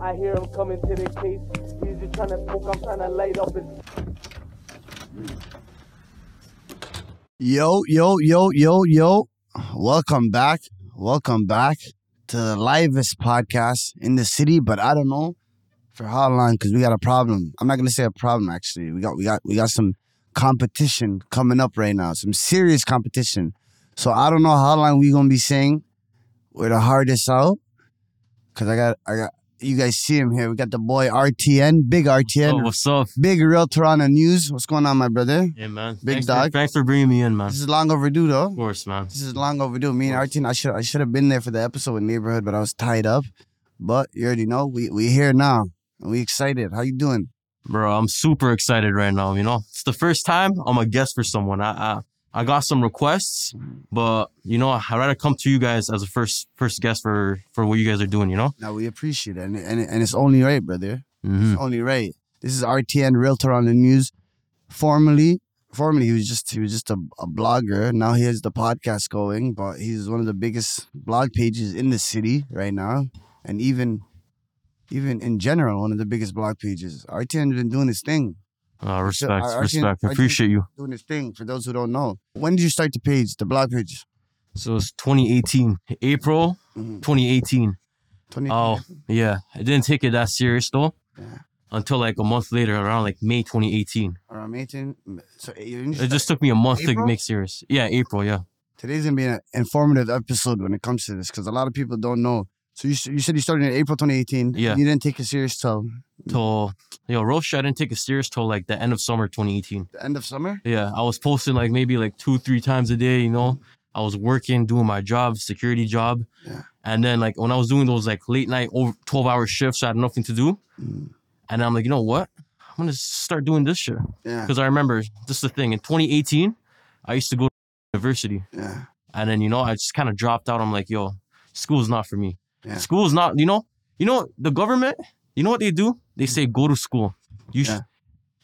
I hear him coming to the case. He's just trying to smoke. I'm trying to light up his. Yo, yo, yo, yo, yo. Welcome back. Welcome back to the livest podcast in the city, but I don't know for how long because we got a problem. I'm not gonna say a problem actually. We got we got we got some competition coming up right now. Some serious competition. So I don't know how long we gonna be saying we're the hardest out. Cause I got I got you guys see him here. We got the boy RTN, big RTN, Oh, what's up? big real Toronto news. What's going on, my brother? Yeah, man. Big thanks dog. For, thanks for bringing me in, man. This is long overdue though. Of course, man. This is long overdue. Me and RTN, I should I should have been there for the episode with neighborhood, but I was tied up. But you already know we we here now. And we excited. How you doing? Bro, I'm super excited right now, you know? It's the first time I'm a guest for someone. I I, I got some requests, but you know, I'd rather come to you guys as a first first guest for for what you guys are doing, you know? Now we appreciate it, and and, and it's only right, brother. hmm It's only right. This is RTN Real Toronto News. Formerly, formerly he was just he was just a, a blogger. Now he has the podcast going, but he's one of the biggest blog pages in the city right now, and even even in general, one of the biggest blog pages. RTN has been doing his thing. Uh, respect, I respect. I appreciate you. doing this thing. For those who don't know, when did you start the page, the blog page? So it's 2018, April Mhm. 2018. 20, Oh, yeah. I didn't take it that serious though Yeah. until like a month later, around like May 2018. around May 18. So It just took me a month April? to make serious. Yeah, April. Yeah. today's gonna be an informative episode when it comes to this because a lot of people don't know. So you, you said you started in April 2018. Yeah. You didn't take it serious till till yo Roche, I didn't take it serious till like the end of summer 2018. the end of summer. Yeah, I was posting like maybe like two three times a day. You know, I was working, doing my job, security job, Yeah. and then like when I was doing those like late night over 12 hour shifts, I had nothing to do, Mm. and I'm like, you know what? I'm gonna start doing this shit Yeah. because I remember this is the thing in 2018, I used to go to university, Yeah. and then you know I just kind of dropped out. I'm like, yo, school's not for me. Yeah. School's not. You know, you know the government. You know what they do? They say go to school. You Yeah. should.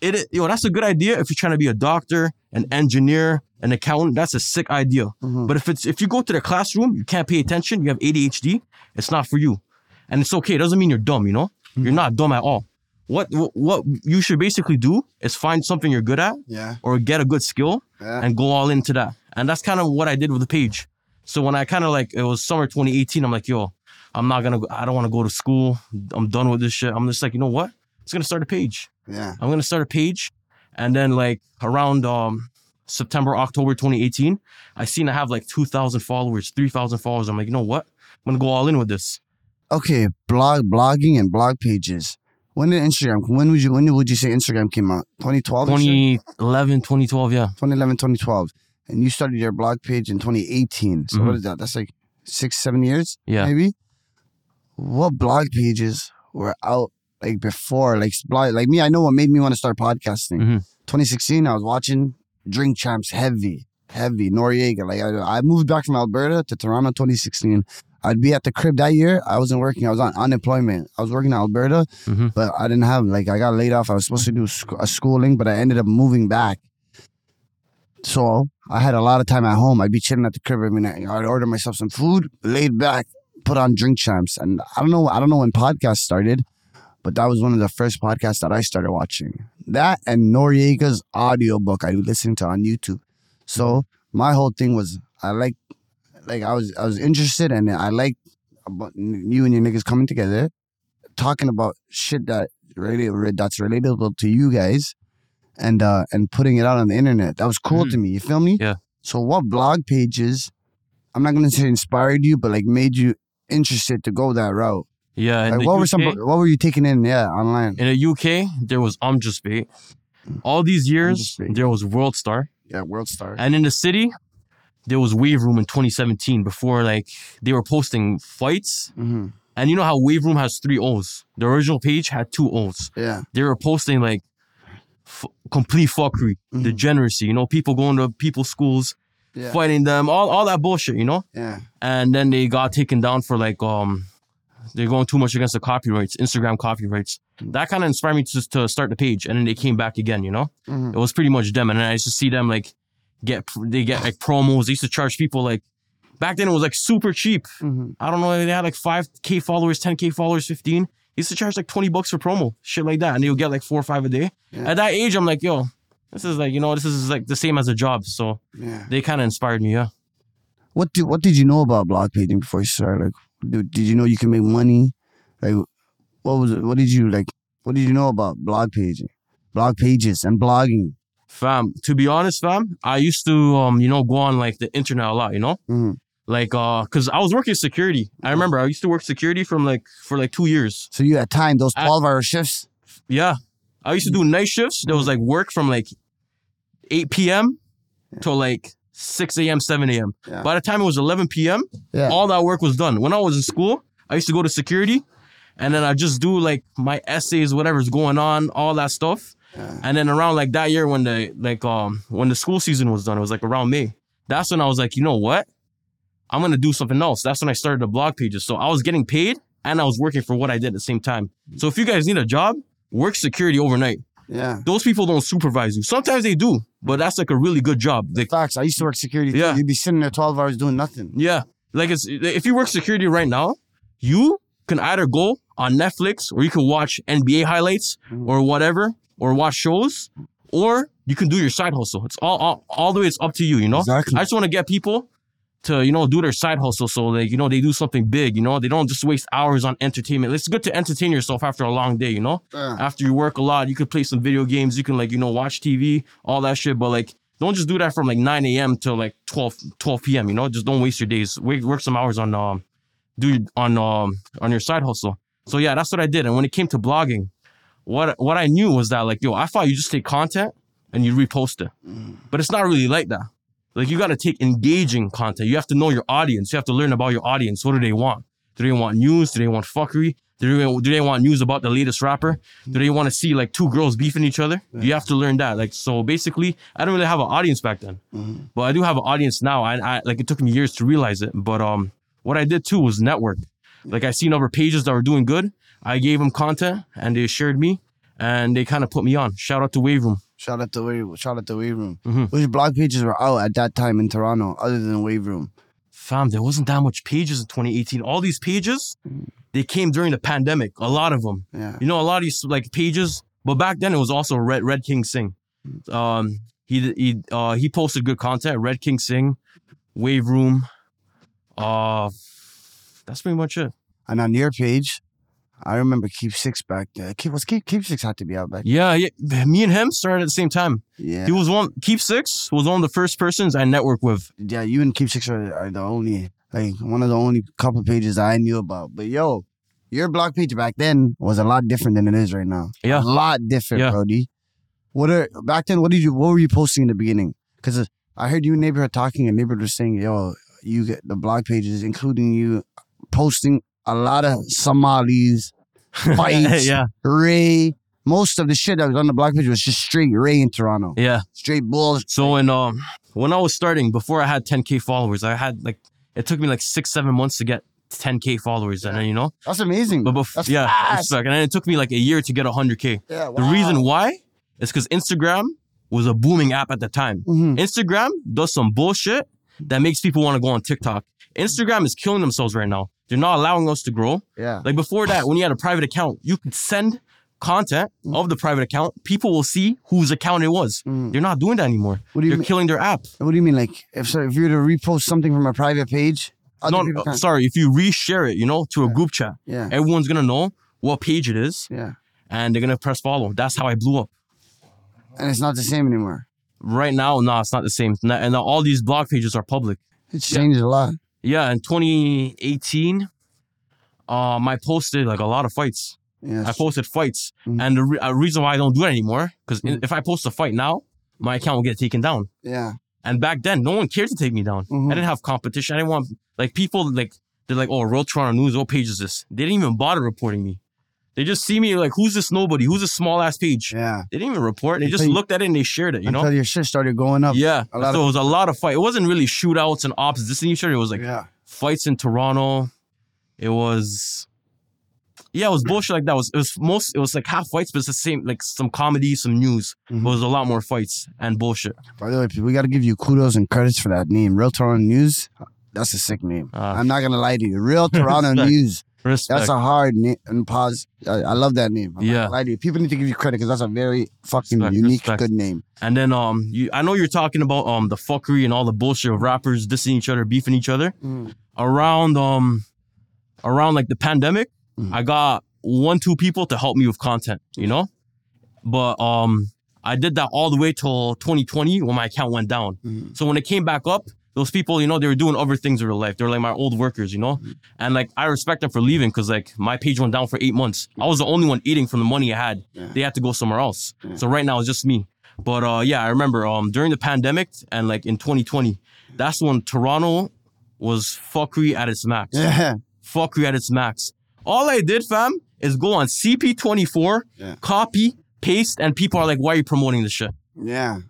It, yo, that's a good idea if you're trying to be a doctor, an engineer, an accountant. That's a sick idea. Mhm. But if it's if you go to the classroom, you can't pay attention, you have ADHD, it's not for you. And it's okay. It doesn't mean you're dumb, you know? You're not dumb at all. What what what you should basically do is find something you're good at Yeah. or get a good skill Yeah. and go all into that. And that's kind of what I did with the page. So when I kind of like it was summer 2018, I'm like, yo, I'm not gonna. I don't want to go to school. I'm done with this shit. I'm just like, you know what? I'm just gonna start a page. yeah. I'm gonna start a page, and then like around um September, October 2018, I seen I have like 2,000 followers, 3,000 followers. I'm like, you know what? I'm gonna go all in with this. Okay. Blog, blogging, and blog pages. When did Instagram? When would you? When would you say Instagram came out? 2012. 2011, 2012, yeah. 2011, 2012. And you started your blog page in 2018. So Mhm. what is that? That's like six, seven years, Yeah. maybe. What blog pages were out like before? Like blog, like me, I know what made me want to start podcasting. Mhm. 2016, I was watching Drink Champs heavy, heavy Noreaga. Like I, I moved back from Alberta to Toronto 2016. I'd be at the crib that year. I wasn't working. I was on unemployment. I was working in Alberta, Mhm. but I didn't have like I got laid off. I was supposed to do sc- a schooling, but I ended up moving back. So I had a lot of time at home. I'd be chilling at the crib every night. I'd order myself some food, laid back, put on Drink Champs, and I don't know. I don't know when podcasts started, but that was one of the first podcasts that I started watching. That and Noreaga's audiobook I would listen to on YouTube. So my whole thing was I like, like I was I was interested and I like you and your niggas coming together, talking about shit that really that's relatable to you guys, and uh and putting it out on the internet. That was cool to me. You feel me? Yeah. So what blog pages? I'm not gonna say inspired you, but like made you interested to go that route. Yeah. Like what UK, were some? What were you taking in? Yeah, online. in the UK, there was I'm Just Bait. All these years, there was World Star. Yeah, World Star. And in the city, there was Wave Room in 2017 before like they were posting fights. hmm And you know how Wave Room has three O's? The original page had two O's. Yeah. They were posting like f- complete fuckery, Mhm. degeneracy, you know, people going to people's schools, Yeah. fighting them, all, all that bullshit, you know? Yeah. And then they got taken down for like, um, they're going too much against the copyrights, Instagram copyrights. Mm. That kind of inspired me to, to start the page. And then they came back again, you know? Mhm. It was pretty much them. And then I used to see them like get, they get like promos. They used to charge people like, back then it was like super cheap. Mhm. I don't know, they had like 5K followers, 10K followers, 15. He used to charge like 20 bucks for promo, shit like that. And he'll get like four or five a day. Yeah. At that age, I'm like, yo, this is like, you know, this is like the same as a job. So Yeah. they kind of inspired me, yeah. What did what did you know about blog paging before you started? Like, did, did you know you can make money? Like, what was it? What did you like? What did you know about blog paging, blog pages, and blogging? Fam, to be honest, fam, I used to, um, you know, go on like the internet a lot, you know? Mhm. Like, uh, cause I was working security. I remember I used to work security from like, for like two years. So you had time those I- twelve hour shifts. Yeah. I used to do night shifts. There was like work from like 8 p.m. till like 6 a.m., 7 a.m. Yeah. By the time it was 11 p.m., Yeah. all that work was done. When I was in school, I used to go to security and then I just do like my essays, whatever's going on, all that stuff. Yeah. And then around like that year when the like um when the school season was done, it was like around May. That's when I was like, you know what? I'm gonna do something else. That's when I started the blog pages. So I was getting paid and I was working for what I did at the same time. So if you guys need a job, work security overnight. Yeah. Those people don't supervise you. Sometimes they do, but that's like a really good job. Like Facts. I used to work security. Yeah. Yeah. You'd be sitting there twelve hours doing nothing. Yeah. Like it's if you work security right now, you can either go on Netflix or you can watch NBA highlights mm. or whatever, or watch shows, or you can do your side hustle. It's all all, all the way it's up to you, you know? Exactly. I just want to get people to, you know, do their side hustle so like, you know, they do something big, you know, they don't just waste hours on entertainment. It's good to entertain yourself after a long day, you know? Yeah. After you work a lot, you could play some video games, you can like, you know, watch TV, all that shit, but like don't just do that from like 9 a.m. to like 12, 12 p.m. You know, just don't waste your days. Work, work some hours on um, do on um on your side hustle. So yeah, that's what I did. And when it came to blogging, what what I knew was that like yo, I thought you just take content and you repost it, but it's not really like that. Like you got to take engaging content. You have to know your audience. You have to learn about your audience. What do they want? Do they want news? Do they want fuckery? Do they, do they want news about the latest rapper? Do they want to see like two girls beefing each other? You have to learn that. Like so, basically, I don't really have an audience back then, but I do have an audience now. I, I like it took me years to realize it. But um, what I did too was network. Like I seen other pages that were doing good. I gave them content and they assured me, and they kind of put me on. Shout out to Wave Room. Shout out to Wave. Shout out to Wave Room. Mhm. Which blog pages were out at that time in Toronto, other than Wave Room? fam, there wasn't that much pages in 2018. All these pages, they came during the pandemic. A lot of them. Yeah. You know, a lot of these like pages. But back then, it was also Red Red King Sing. Um, he he uh he posted good content. Red King Sing, Wave Room. Uh, that's pretty much it. And on your page, I remember Keep Six back there. Keep was Keep Keep Six had to be out back. Yeah, yeah. Me and him started at the same time. Yeah. He was one. Keep Six was one of the first persons I networked with. yeah, you and Keep Six are, are the only like one of the only couple pages I knew about. But yo, your blog page back then was a lot different than it is right now. Yeah. a lot different, Yeah. Brody. What are back then? What did you? What were you posting in the beginning? Because uh, I heard you and neighborhood talking, and neighborhood was saying, "Yo, you get the blog pages, including you posting a lot of Somalis, fights, yeah, Ray." Most of the shit that was on the blog page was just straight Ray in Toronto, yeah. straight bulls. So when um when I was starting, before I had 10k followers, I had like it took me like six seven months to get 10k followers, and then you know, That's amazing. but bef- That's yeah, fast. and then it took me like a year to get 100k. yeah, The reason why is because Instagram was a booming app at the time. Mhm. Instagram does some bullshit that makes people want to go on TikTok. Instagram is killing themselves right now. They're not allowing us to grow. Yeah. Like before that, when you had a private account, you could send content Mm. of the private account. People will see whose account it was. Mm. They're not doing that anymore. What do you They're mean? killing their app. What do you mean? Like, if so, if you were to repost something from a private page, No, uh, sorry. If you reshare it, you know, to a group chat, Yeah, everyone's gonna know what page it is, yeah, and they're gonna press follow. That's how I blew up. and it's not the same anymore. Right now, no, it's not the same. And all these blog pages are public. It's Yeah. changed a lot. Yeah, in 2018, um, I posted like a lot of fights. Yeah, I posted fights, Mhm. and the re- uh, reason why I don't do it anymore, because Mhm. if I post a fight now, my account will get taken down. yeah, And back then, no one cared to take me down. Mhm. I didn't have competition. I didn't want like people like they're like, oh, Real Toronto News, what page is this? They didn't even bother reporting me. They just see me like, who's this nobody? Who's this small ass page? yeah. They didn't even report. They just Until looked at it and they shared it. You Until know? your shit started going up. Yeah. A lot so of- it was a lot of fight. It wasn't really shootouts and ops dissing each other. It was like yeah. fights in Toronto. It was, yeah, it was bullshit like that. It was, it was most, it was like half fights, but it's the same, like some comedy, some news. Mhm. It was a lot more fights and bullshit. By the way, we got to give you kudos and credits for that name, Real Toronto News. That's a sick name. Uh, I'm not gonna lie to you, Real Toronto. News. Respect. That's a hard name. And pause. I, I love that name. I'm Yeah. gonna lie to you. People need to give you credit because that's a very fucking Respect, unique, respect. good name. And then um, you, I know you're talking about um the fuckery and all the bullshit of rappers dissing each other, beefing each other. Around um, around like the pandemic, Mhm. I got one two people to help me with content, you know. But um, I did that all the way till 2020 when my account went down. Mhm. So when it came back up, those people, you know, they were doing other things in their life. They're like my old workers, you know. And like I respect them for leaving because like my page went down for eight months. I was the only one eating from the money I had. Yeah. They had to go somewhere else. Yeah. So right now it's just me. But uh yeah, I remember um during the pandemic and like in 2020, that's when Toronto was fuckery at its max. Yeah. Fuckery at its max. All I did, fam, is go on CP24, Yeah. copy, paste, and people are like, why are you promoting this shit? Yeah.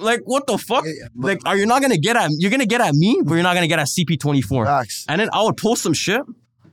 Like, what the fuck? Yeah, yeah, but- like, are you not gonna get at you're gonna get at me, but you're not gonna get at CP24. Facts. And then I would post some shit.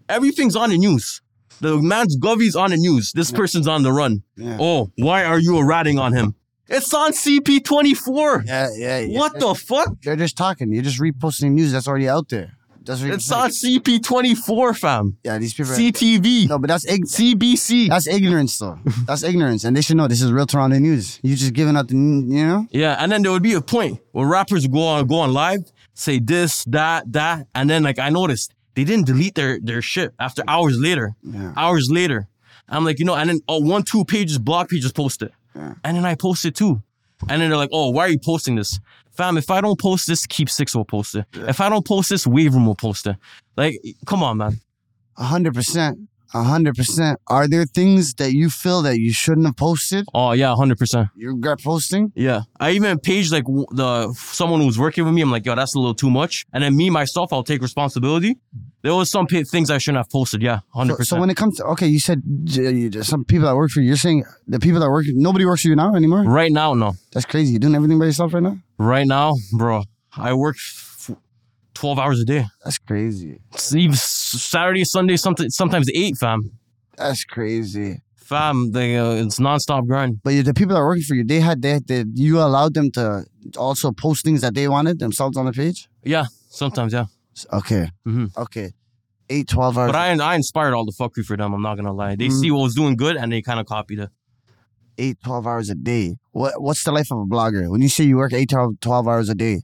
Everything's on the news. The man's Govey's on the news. This person's on the run. Yeah. Oh, why are you ratting on him? It's on CP24. Yeah, yeah, yeah. What the fuck? They're just talking. You're just reposting news that's already out there. That's what It's on CP24, fam. Yeah, these people. CTV. no, but that's ig- CBC. that's ignorance, though. That's ignorance, and they should know this is real Toronto news. You just giving out the, n- you know. Yeah, and then there would be a point where rappers would go on go on live, say this, that, that, and then like I noticed they didn't delete their their shit after hours later. Yeah. Hours later, I'm like, you know, and then oh, one two pages, blog pages post it, Yeah. and then I post it too, and then they're like, oh, why are you posting this, fam? If I don't post this, Keep Six will post it. If I don't post this, Wave Room will post it. Like, come on, man. A hundred percent. A hundred percent. Are there things that you feel that you shouldn't have posted? Oh yeah, hundred percent. You regret posting? Yeah, I even paged like the someone who was working with me. I'm like, yo, that's a little too much. And then me myself, I'll take responsibility. There was some p- things I shouldn't have posted. Yeah, hundred So, so percent. when it comes to okay, you said some people that work for you. You're saying the people that work nobody works for you now anymore. Right now, no. That's crazy. You're doing everything by yourself right now. Right now, bro, I work f- twelve hours a day. That's crazy. Even Saturday, Sunday, sometimes sometimes eight, fam. That's crazy. Fam, they, uh, it's nonstop grind. But the people that are working for you, they had they, they you allowed them to also post things that they wanted themselves on the page. Yeah, sometimes yeah. Okay. Mhm. Okay. Eight, 12 hours. But I I inspired all the fuckery for them. I'm not gonna lie. They Mhm. see what was doing good and they kind of copied it. eight, 12 hours a day. What What's the life of a blogger? When you say you work eight, 12, 12 hours a day.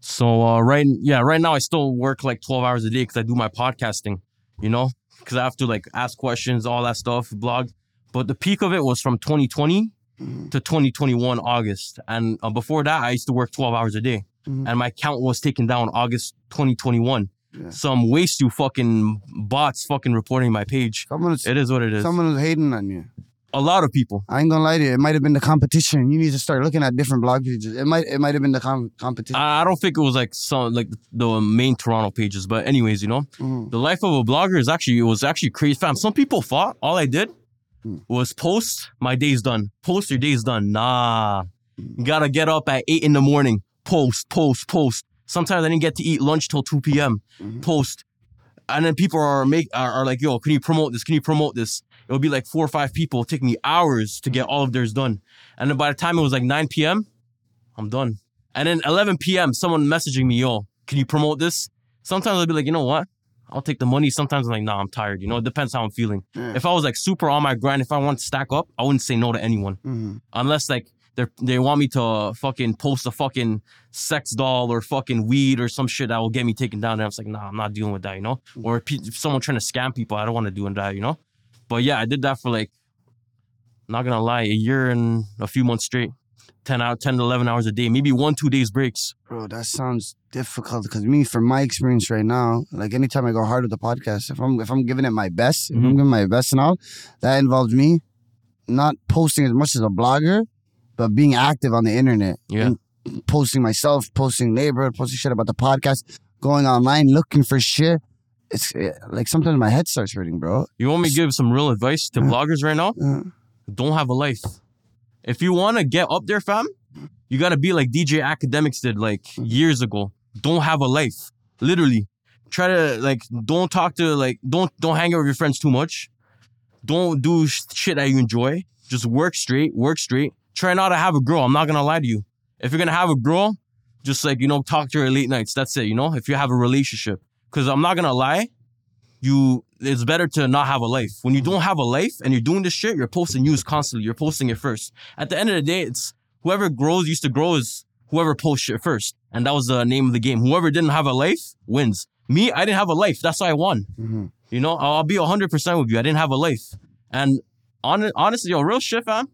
So uh, right, yeah, right now I still work like twelve hours a day because I do my podcasting. You know, because I have to like ask questions, all that stuff, blog. But the peak of it was from 2020 Mhm. to 2021 August, and uh, before that I used to work twelve hours a day, Mhm. and my count was taken down August 2021. Yeah. Some waste you fucking bots fucking reporting my page. Someone was, It is what it is. someone was hating on you. A lot of people. I ain't gonna lie to you. It might have been the competition. You need to start looking at different blog pages. It might it might have been the com- competition. I I don't think it was like some like the main Toronto pages, but anyways, you know. Mhm. The life of a blogger is actually it was actually crazy. Fam, some people thought all I did Hmm. was post my day's done. Post your day's done. Nah. You gotta get up at eight in the morning. Post, post, post. Sometimes I didn't get to eat lunch till 2 p.m. Mhm. Post. And then people are make are, are like, yo, can you promote this? Can you promote this? It would be like four or five people. It take me hours to get all of theirs done. And then by the time it was like 9 p.m., I'm done. And then 11 p.m., someone messaging me, yo, can you promote this? Sometimes I'll be like, you know what? I'll take the money. Sometimes I'm like, nah, I'm tired. You know, it depends how I'm feeling. Yeah. If I was like super on my grind, if I want to stack up, I wouldn't say no to anyone. Mhm. Unless like they they want me to fucking post a fucking sex doll or fucking weed or some shit that will get me taken down. And I was like, nah, I'm not dealing with that, you know? Or pe- if someone trying to scam people, I don't want to do that, you know? But yeah, I did that for like, not gonna lie, a year and a few months straight. 10 out 10 to 11 hours a day maybe one two days breaks Bro, that sounds difficult because me, from my experience right now, like anytime I go hard with the podcast, if I'm if I'm giving it my best, if I'm Mhm. giving my best and all, that involves me not posting as much as a blogger, but being active on the internet. Yeah. And posting myself, posting neighborhood, posting shit about the podcast, going online looking for shit. It's eh, like sometimes my head starts hurting, bro. you want me to give some real advice to bloggers right now don't have a life. If you want to get up there, fam, you got to be like DJ Akademiks did like years ago. Don't have a life. Literally. Try to like don't talk to like don't don't hang out with your friends too much. Don't do sh- shit that you enjoy. Just work straight, work straight. Try not to have a girl. I'm not going to lie to you. If you're going to have a girl, just like, you know, talk to her late nights. That's it, you know? If you have a relationship. Cuz I'm not going to lie, you it's better to not have a life. When you don't have a life and you're doing this shit, you're posting news constantly. You're posting it first. At the end of the day, it's whoever grows used to grow is whoever posts shit first. And that was the name of the game. Whoever didn't have a life wins. Me, I didn't have a life. That's why I won. Mhm. You know, I'll be 100% with you. I didn't have a life. And on, honestly, yo, real shit, fam.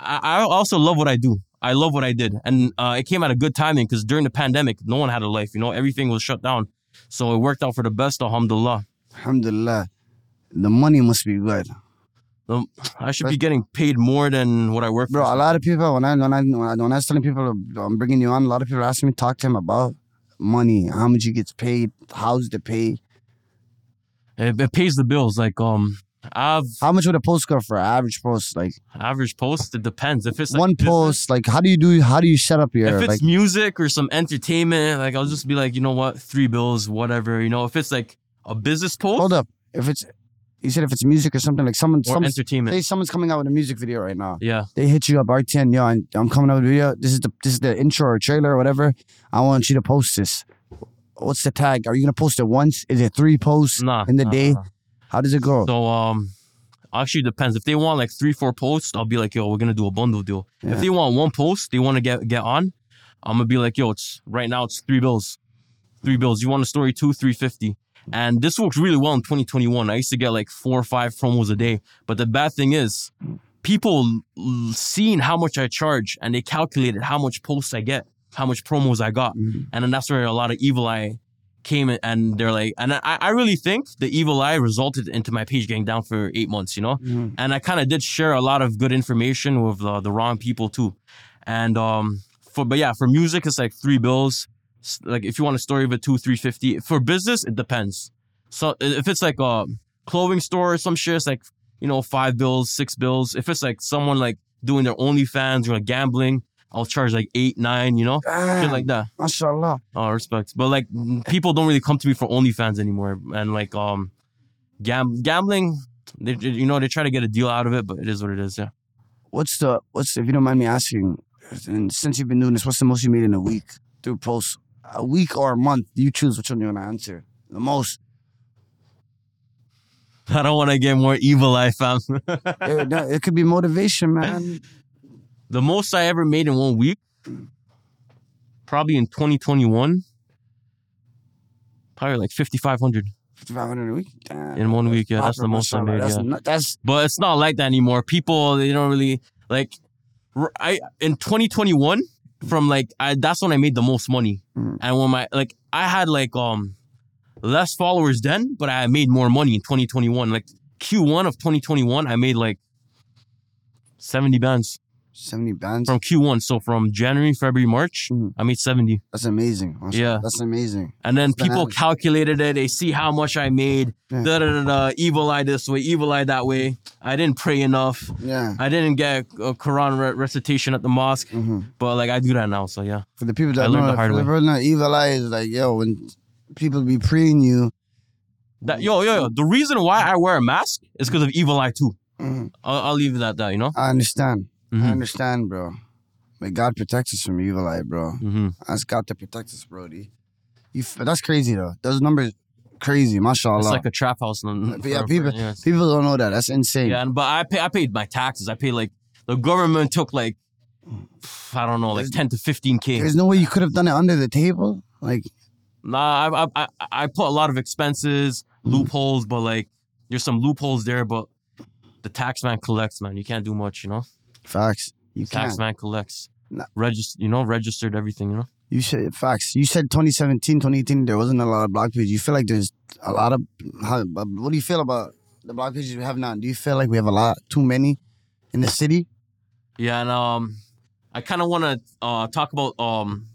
I, I also love what I do. I love what I did. And uh, it came at a good timing because during the pandemic, no one had a life. You know, everything was shut down. So it worked out for the best, alhamdulillah. Alhamdulillah. The money must be good. Um, I should be getting paid more than what I work Bro, for. a lot of people when I when I when I, when I was telling people I'm bringing you on, a lot of people ask me talk to him about money, how much he gets paid, how's the pay, It, it pays the bills. Like, um, I've how much would a post go for an average post? Like average post. It depends. If it's like one business- post, like how do you do? How do you set up your if it's like? music or some entertainment, like I'll just be like, you know what, three bills, whatever. You know, if it's like a business post Hold up, if it's you said if it's music or something like someone, or some, entertainment, say someone's coming out with a music video right now. yeah, They hit you up, RTN, yo, I'm, I'm coming out with a video. This is the this is the intro or trailer or whatever. I want you to post this. What's the tag? Are you gonna post it once? Is it three posts nah, in the nah, day? nah. How does it go? So um, actually depends. If they want like three, four posts, I'll be like, yo, we're gonna do a bundle deal. Yeah. If they want one post, they want to get get on, I'm gonna be like, yo, it's right now it's three bills, three bills. You want a story two, three fifty. And this works really well in 2021. I used to get like four or five promos a day. But the bad thing is, people seeing how much I charge and they calculated how much posts I get, how much promos I got. Mhm. And then that's where a lot of evil eye came and they're like, and I, I really think the evil eye resulted into my page getting down for eight months, you know? Mhm. And I kind of did share a lot of good information with uh, the wrong people too. And um, for, but yeah, for music, it's like three bills. Like if you want a story of a two, three fifty. For business, it depends. So if it's like a clothing store or some shit, it's like, you know, five bills, six bills. If it's like someone like doing their OnlyFans or like gambling, I'll charge like eight, nine, you know? Shit Ah, like that. mashallah. Oh, respect. But like people don't really come to me for OnlyFans anymore, and like um, gam- gambling, they you know they try to get a deal out of it, but it is what it is. Yeah. What's the what's if you don't mind me asking? And since you've been doing this, what's the most you made in a week through posts? A week or a month? You choose which one you want to answer. The most. I don't want to get more evil eye, fam. it, it could be motivation, man. The most I ever made in one week, probably in 2021, probably like 5,500 Five hundred a week. Damn, in one week. Yeah, that's the most I made. That's Yeah. not- that's but it's not like that anymore. People they don't really like. I in 2021 from like I that's when I made the most money, Mm. and when my like I had like um less followers then, but I made more money in 2021. Like Q1 of 2021, I made like 70 bands seventy bands. from Q1. So from January, February, March, Mhm. I made 70. That's amazing. Yeah. that's amazing. And then That's people bananas. calculated it. They see how much I made. Yeah. Da, da, da, da, evil eye this way, evil eye that way. I didn't pray enough. Yeah. I didn't get a Quran re- recitation at the mosque, hmm but like I do that now. So yeah, For the people that I learned know, the hard for the way. that evil eye is like, yo, when people be preying you, that yo yo yo. The reason why I wear a mask is because of evil eye too. mhm, I'll, I'll leave it at that. You know. I understand. I Mhm. understand, bro. May God protect us from evil eye, bro. Mhm. Ask God to protect us, Brody. You, f- that's crazy though. Those numbers, crazy, mashallah. It's like a trap house. But yeah, people- people don't know that. That's insane. Yeah, but I pay. I paid my taxes. I paid like the government took like I don't know, like There's- ten to fifteen k. There's no way you could have done it under the table. Like, Nah, I, I I I put a lot of expenses, Mm. loopholes, but like there's some loopholes there, but the tax man collects, man. You can't do much, you know. Facts. You Tax man collects. Register, you know, registered everything, you know. You said facts. You said 2017, 2018, there wasn't a lot of blog pages. You feel like there's a lot of. How, what do you feel about the blog pages we have now? Do you feel like we have a lot, too many, in the city? Yeah, and um, I kind of want to uh talk about um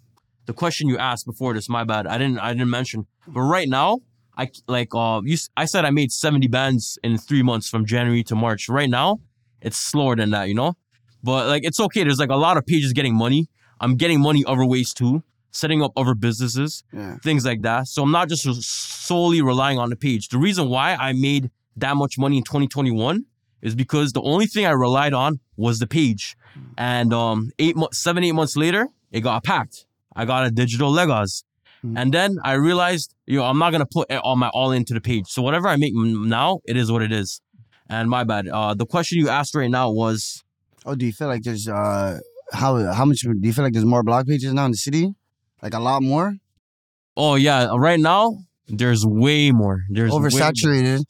the question you asked before this. My bad, I didn't I didn't mention. But right now, I like uh you I said I made seventy bands in three months from January to March. Right now, it's slower than that, you know. But like it's okay. There's like a lot of pages getting money. I'm getting money other ways too, setting up other businesses, Yeah. things like that. So I'm not just solely relying on the page. The reason why I made that much money in 2021 is because the only thing I relied on was the page. And um, eight months, seven, eight months later, it got packed. I got a digital Legos, Mhm. And then I realized, you know, I'm not gonna put all my all into the page. So whatever I make now, it is what it is. And my bad. Uh, the question you asked right now was, Oh, do you feel like there's uh how how much do you feel like there's more blog pages now in the city? Like a lot more? oh yeah, right now there's way more. There's way more. Oversaturated.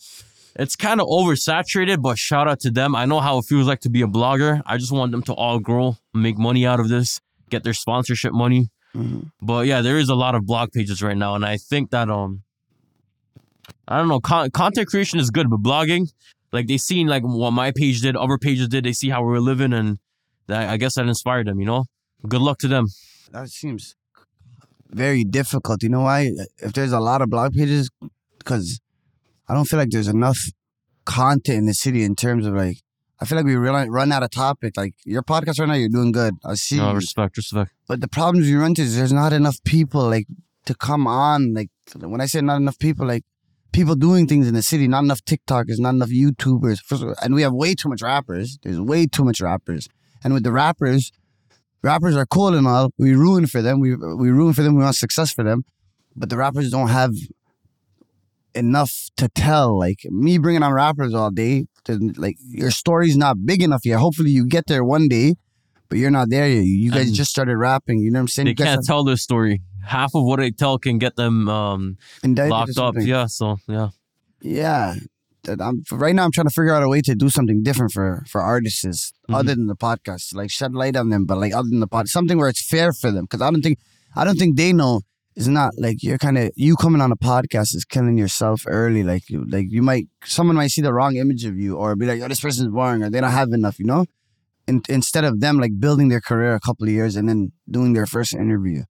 it's kind of oversaturated, but shout out to them. I know how it feels like to be a blogger. I just want them to all grow, make money out of this, get their sponsorship money. Mhm. But yeah, there is a lot of blog pages right now, and I think that um, I don't know, con- content creation is good, but blogging, like they seen like what my page did, other pages did. They see how we were living, and that I guess that inspired them. You know, good luck to them. That seems very difficult. You know why? If there's a lot of blog pages, because I don't feel like there's enough content in the city in terms of like. I feel like we run run out of topic. Like your podcast right now, you're doing good. I see. No, respect, respect. But the problems you run into is there's not enough people like to come on. Like when I say not enough people, like people doing things in the city, not enough TikTokers, not enough YouTubers. First of all, and we have way too much rappers. There's way too much rappers. And with the rappers, rappers are cool and all. We ruin for them. We we ruin for them. We want success for them. But the rappers don't have enough to tell. Like me bringing on rappers all day, then, like your story's not big enough yet. Hopefully you get there one day, but you're not there yet. You guys And just started rapping. You know what I'm saying? They You can't tell their story. Half of what they tell can get them um, locked up. Yeah, so yeah. Yeah. I'm right now. I'm trying to figure out a way to do something different for for artists Mhm. other than the podcast, like shed light on them, but like other than the pod, something where it's fair for them. Because I don't think I don't think they know. It's not like you're kind of you coming on a podcast is killing yourself early. Like you, like you might someone might see the wrong image of you or be like, "Oh, this person's boring," or they don't have enough. You know, In, instead of them like building their career a couple of years and then doing their first interview,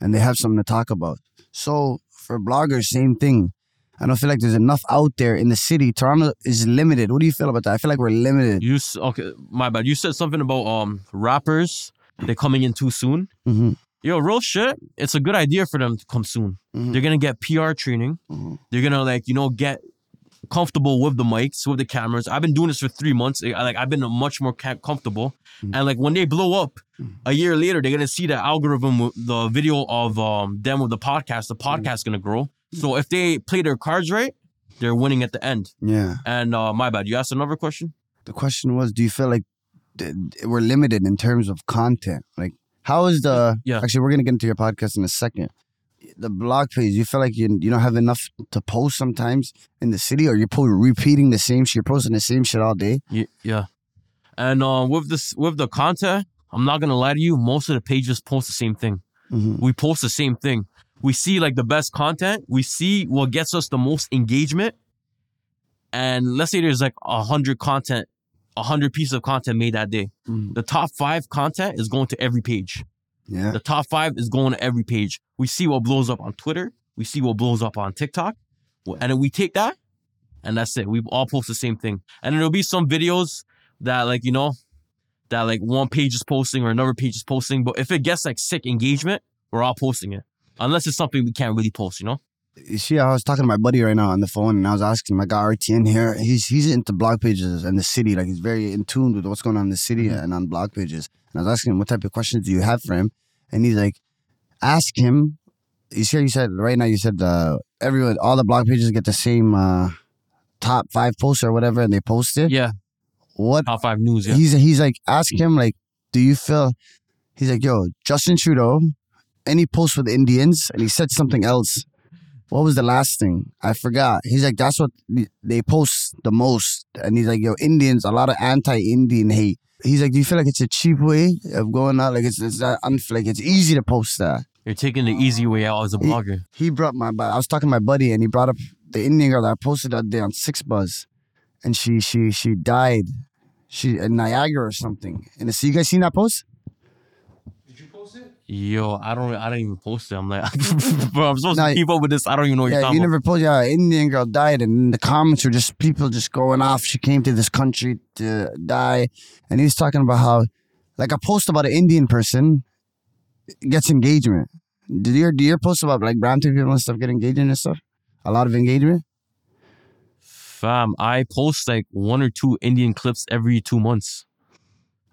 and they have something to talk about. So for bloggers, same thing. I don't feel like there's enough out there in the city. Toronto is limited. What do you feel about that? I feel like we're limited. You okay? My bad. You said something about um rappers. They're coming in too soon. Mm-hmm. Yo, real shit. It's a good idea for them to come soon. Mhm. They're gonna get PR training. Mhm. They're gonna like you know get comfortable with the mics, with the cameras. I've been doing this for three months. I- Like I've been much more comfortable. Mhm. And like when they blow up, a year later, they're gonna see the algorithm, the video of um them with the podcast. The podcast gonna grow. So if they play their cards right, they're winning at the end. Yeah. And uh my bad. You asked another question. The question was, do you feel like th- we're limited in terms of content? Like, how is the? Yeah. Actually, we're gonna get into your podcast in a second. The blog page. You feel like you you don't have enough to post sometimes in the city, or you're po- repeating the same shit. You're posting the same shit all day. Yeah, yeah. And uh, with this, with the content, I'm not gonna lie to you. Most of the pages post the same thing. Mm-hmm. We post the same thing. We see like the best content. We see what gets us the most engagement. And let's say there's like a hundred content, a hundred pieces of content made that day. Mhm. The top five content is going to every page. Yeah. The top five is going to every page. We see what blows up on Twitter. We see what blows up on TikTok. And then we take that and that's it. We all post the same thing. And then there'll be some videos that like, you know, that like one page is posting or another page is posting. But if it gets like sick engagement, we're all posting it. Unless it's something we can't really post, you know? You see, I was talking to my buddy right now on the phone, and I was asking my guy RTN here. He's he's into blog pages and the city. Like he's very in tune with what's going on in the city and on blog pages. And I was asking him what type of questions do you have for him, and he's like, ask him. You see, you said right now. You said uh, everyone, all the blog pages get the same uh, top five posts or whatever, and they post it. Yeah. What Top five news, yeah. he's he's like ask him like, do you feel? He's like, yo, Justin Trudeau, any post with Indians, and he said something else. What was the last thing? I forgot. He's like, that's what they post the most, and he's like, yo, Indians, a lot of anti-Indian hate. He's like, do you feel like it's a cheap way of going out? Like it's it's not unf- like it's easy to post that. You're taking the easy way out as a He- blogger. He brought my, I was talking to my buddy, and he brought up the Indian girl that I posted that day on 6ixBuzz, and she she she died, she in Niagara or something. And so you guys seen that post? Yo, I don't I don't even post it. I'm like, bro, I'm supposed to keep up with this. I don't even know what you're Yeah, you never posted. Yeah, Indian girl died, and the comments were just people just going off. She came to this country to die, and he's talking about how, like, a post about an Indian person gets engagement. Did your do your post about like brown people and stuff get engagement and stuff? A lot of engagement. Fam, I post like one or two Indian clips every two months.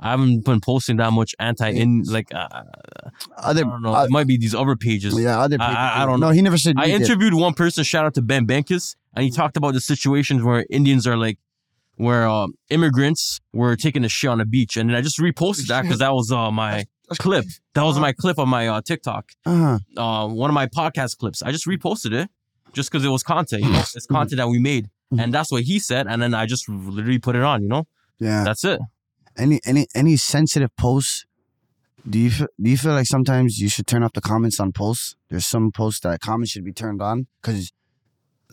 I haven't been posting that much anti in like uh, Other, I don't know. uh, it might be these other pages. yeah, other people. I- I don't No, know. he never said. I you did. interviewed one person. Shout out to Ben Benkis, and he talked about the situations where Indians are like, where uh, immigrants were taking a shit on a beach, and then I just reposted that because that was uh, my clip. That was my clip on my uh, TikTok. Uh-huh. Uh, one of my podcast clips. I just reposted it just because it was content. You know, it's content that we made, and that's what he said, and then I just literally put it on. You know, Yeah. that's it. Any any any sensitive posts? Do you do you feel like sometimes you should turn off the comments on posts? There's some posts that comments should be turned on because,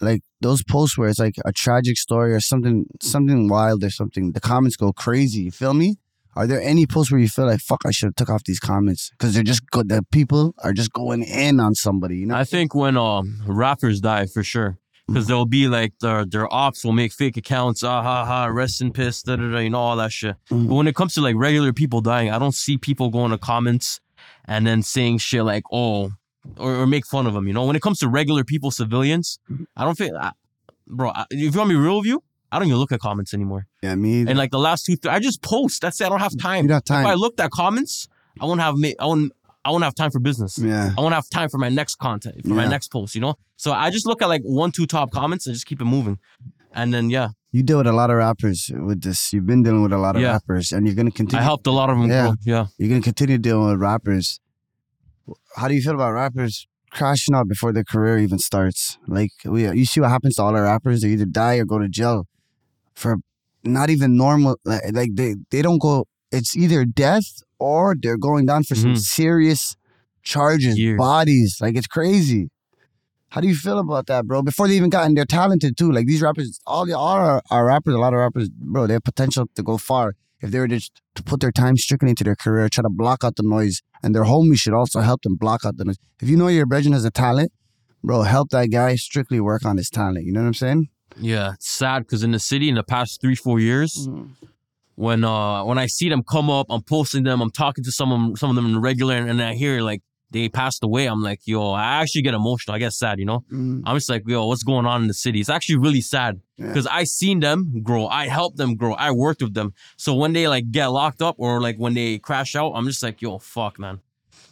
like those posts where it's like a tragic story or something something wild or something, the comments go crazy. You feel me? Are there any posts where you feel like fuck? I should have took off these comments because they're just good. The people are just going in on somebody. You know? I think when um rappers die for sure. Because they'll be like their their ops will make fake accounts, ah ha ha, rest in piss, da da da, you know all that shit. Mhm. But when it comes to like regular people dying, I don't see people going to comments and then saying shit like oh, or, or make fun of them. You know, when it comes to regular people, civilians, I don't feel, I, bro. I, if you want me real with you, I don't even look at comments anymore. yeah, me. And like the last two, th- I just post. That's it. I don't have time. You don't have If I looked at comments, I won't have I won't I won't have time for business. Yeah. I won't have time for my next content, for my next post, you know? So I just look at like one, two top comments and just keep it moving. And then, yeah, You deal with a lot of rappers with this. You've been dealing with a lot of Yeah. rappers, and you're gonna continue. I helped a lot of them Yeah. grow. Yeah. You're gonna continue dealing with rappers. How do you feel about rappers crashing out before their career even starts? Like we, you see what happens to all our rappers. They either die or go to jail for not even normal. Like, like they they don't go. It's either death or they're going down for some Mhm. serious charges, Years. bodies. Like it's crazy. How do you feel about that, bro? Before they even got in, they're talented too. Like these rappers, all the all our, our rappers, a lot of rappers, bro, they have potential to go far if they were just to put their time strictly into their career, try to block out the noise, and their homies should also help them block out the noise. If you know your brethren has a talent, bro, help that guy strictly work on his talent. You know what I'm saying? Yeah. It's sad because in the city in the past three, four years, when uh when I see them come up, I'm posting them, I'm talking to some of them, some of them in regular, and, and I hear like they passed away. I'm like, yo, I actually get emotional. I get sad, you know? Mm. I'm just like, yo, what's going on in the city? It's actually really sad Yeah. because I seen them grow. I helped them grow. I worked with them. So when they like get locked up or like when they crash out, I'm just like, yo, fuck, man.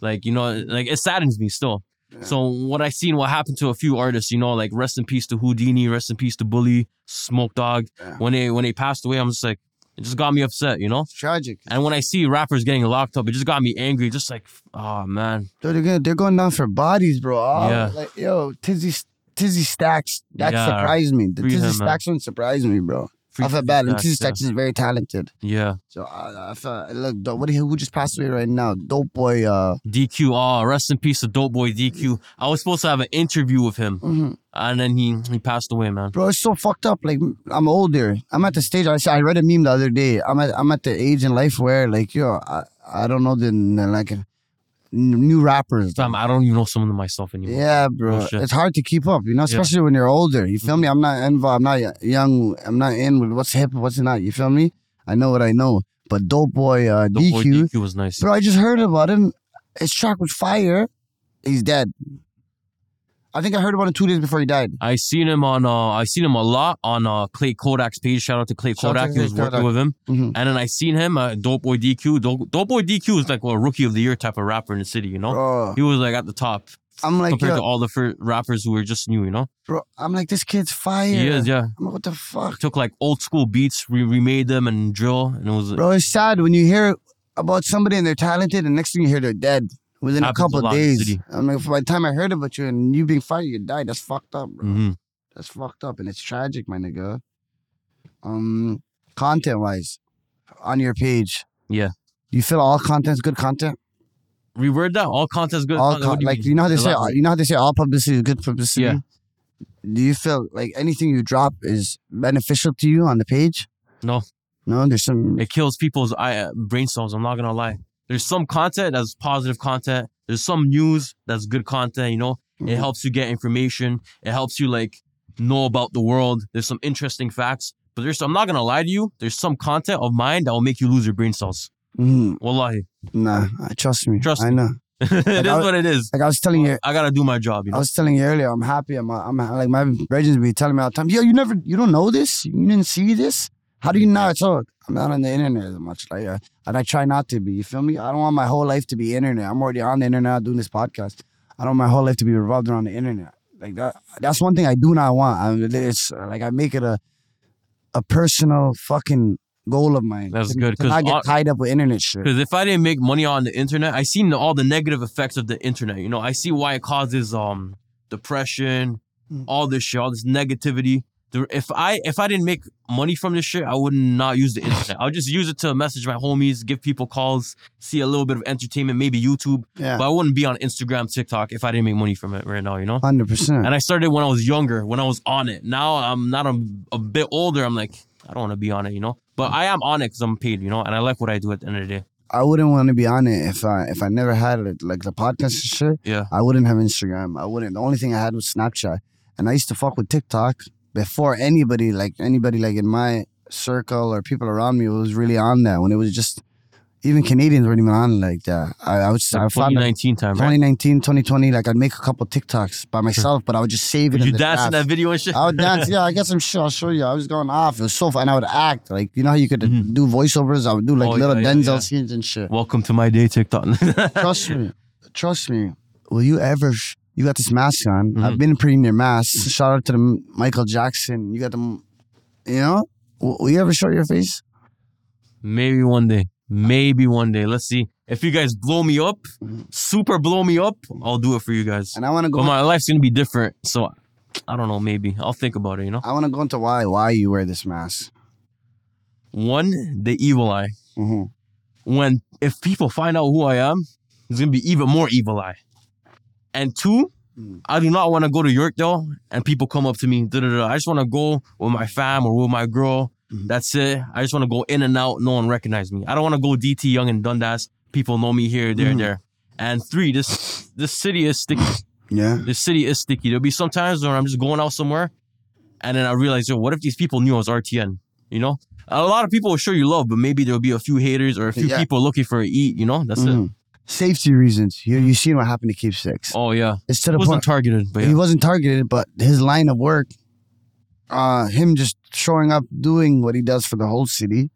Like, you know, like it saddens me still. So what I seen, what happened to a few artists, you know, like rest in peace to Houdini, rest in peace to Bully, Smoke Dawg. Yeah. When they when they passed away, I'm just like, it just got me upset, you know. It's tragic. And when I see rappers getting locked up, it just got me angry. Just like, oh man, Dude, they're, going, they're going down for bodies, bro. Oh, Yeah. Like, yo, Tizzy, Tizzy Stacks, that Yeah. surprised me. The Tizzy him, man. Stacks one surprised me, bro. I felt bad. And Tizzy yeah. Is very talented. yeah. So I, I felt, look, what who just passed away right now? Dope boy, uh, DQ, oh, rest in peace to Dope Boy DQ. I was supposed to have an interview with him, mhm. and then he he passed away, man. bro, it's so fucked up. Like, I'm older. I'm at the stage, I, I read a meme the other day. I'm at, I'm at the age in life where, like, yo, I, I don't know the, like, new rappers. Fam, I don't even know some of them myself anymore. Yeah, bro. It's hard to keep up, you know, especially when you're older. You feel me? I'm not involved. I'm not young. I'm not in with what's hip, what's not. You feel me? I know what I know. But Dope Boy uh, Dope Boy DQ, DQ was nice. bro, I just heard about him. His track was fire. He's dead. I think I heard about him two days before he died. I seen him on uh I seen him a lot on uh Clay Kodak's page. Shout out to Clay Shout Kodak. to he was Clay working Kodak. with him. Mhm. And then I seen him uh, Dope Boy DQ. Dope, Dope Boy DQ is like a rookie of the year type of rapper in the city, you know? Bro, He was like at the top I'm like, compared yo, to all the fir- rappers who were just new, you know? bro, I'm like, this kid's fire. He is, yeah. I'm like, what the fuck? Took like old school beats, re- remade them and drill, and it was Bro, it's sad when you hear about somebody and they're talented, and next thing you hear they're dead within a couple of lot in the days. I'm like, by the time I heard about you and you being fired, you died. That's fucked up, bro. hmm That's fucked up, and it's tragic, my nigga. Um, content wise, on your page, Yeah. you feel all content's good content. reword that. All content's good. All content? con- do like mean? you know how they say, you know how they say all publicity is good publicity. Yeah. Do you feel like anything you drop is beneficial to you on the page? No. No, there's some. It kills people's eye, uh, brain cells. I'm not gonna lie. There's some content that's positive content. There's some news that's good content. You know, it Mhm. helps you get information. It helps you like know about the world. There's some interesting facts. But there's, I'm not gonna lie to you. There's some content of mine that will make you lose your brain cells. Mhm. Wallahi, Nah, trust me. Trust me. I know. it is what it is. Like I was telling you, I gotta do my job. You know? I was telling you earlier, I'm happy. I'm, I'm like my regents be telling me all the time, yo, you never, you don't know this, you didn't see this. How do you not? So I'm not on the internet as much, like, uh, and I try not to be. You feel me? I don't want my whole life to be internet. I'm already on the internet doing this podcast. I don't want my whole life to be revolved around the internet. Like that. That's one thing I do not want. I mean, it's like I make it a a personal fucking goal of mine. That's to, good, Because I get tied up with internet shit. Because if I didn't make money on the internet, I seen all the negative effects of the internet. You know, I see why it causes um depression, Mm. all this shit, all this negativity. The- If I if I didn't make money from this shit, I would not use the internet. I would just use it to message my homies, give people calls, see a little bit of entertainment, maybe YouTube. Yeah, But I wouldn't be on Instagram, TikTok if I didn't make money from it right now. You know. hundred percent. And I started when I was younger, when I was on it. Now I'm not a, a bit older. I'm like, I don't want to be on it, you know. But I am on it because I'm paid, you know, and I like what I do at the end of the day. I wouldn't want to be on it if I if I never had it, like the podcast and shit. Yeah. I wouldn't have Instagram. I wouldn't. The only thing I had was Snapchat, and I used to fuck with TikTok before anybody, like anybody, like in my circle or people around me was really on that. When it was just even Canadians weren't even on like that. I, I was I Like found like 2019 time, right? 2020, like I'd make a couple TikToks by myself, but I would just save it. In you dance in that video and shit? I would dance. Yeah, I guess I'm sure. I'll show you. I was going off. It was so fun. And I would act. Like, you know how you could Mhm. do voiceovers? I would do like Oh, little yeah, Denzel yeah. scenes and shit. Welcome to my day, TikTok. Trust me. Trust me. Will you ever? Sh- you got this mask on. Mhm. I've been pretty near masks. Shout out to the Michael Jackson. You got the, you know. Will, you ever show your face? Maybe one day. Maybe one day. Let's see. If you guys blow me up, super blow me up, I'll do it for you guys. And I want to go. But my life's gonna be different. So I don't know, maybe. I'll think about it, you know? I want to go into why why you wear this mask. One, the evil eye. hmm when if people find out who I am, it's gonna be even more evil eye. And two, Mm. I do not want to go to Yorkdale and people come up to me. I just want to go with my fam or with my girl. Mhm. That's it. I just want to go in and out. No one recognize me. I don't want to go DT Young and Dundas. People know me here, there, Mhm. there. And three, this this city is sticky. Yeah. This city is sticky. There'll be some times where I'm just going out somewhere, and then I realize, yo, what if these people knew I was RTN? You know, a lot of people will show you love, but maybe there'll be a few haters or a few Yeah. people looking for a eat. You know, that's it. Safety reasons. You you seen what happened to Keep Six? Oh yeah, It's to it the wasn't point. targeted, but He wasn't targeted, but his line of work, uh, him just showing up, doing what he does for the whole city,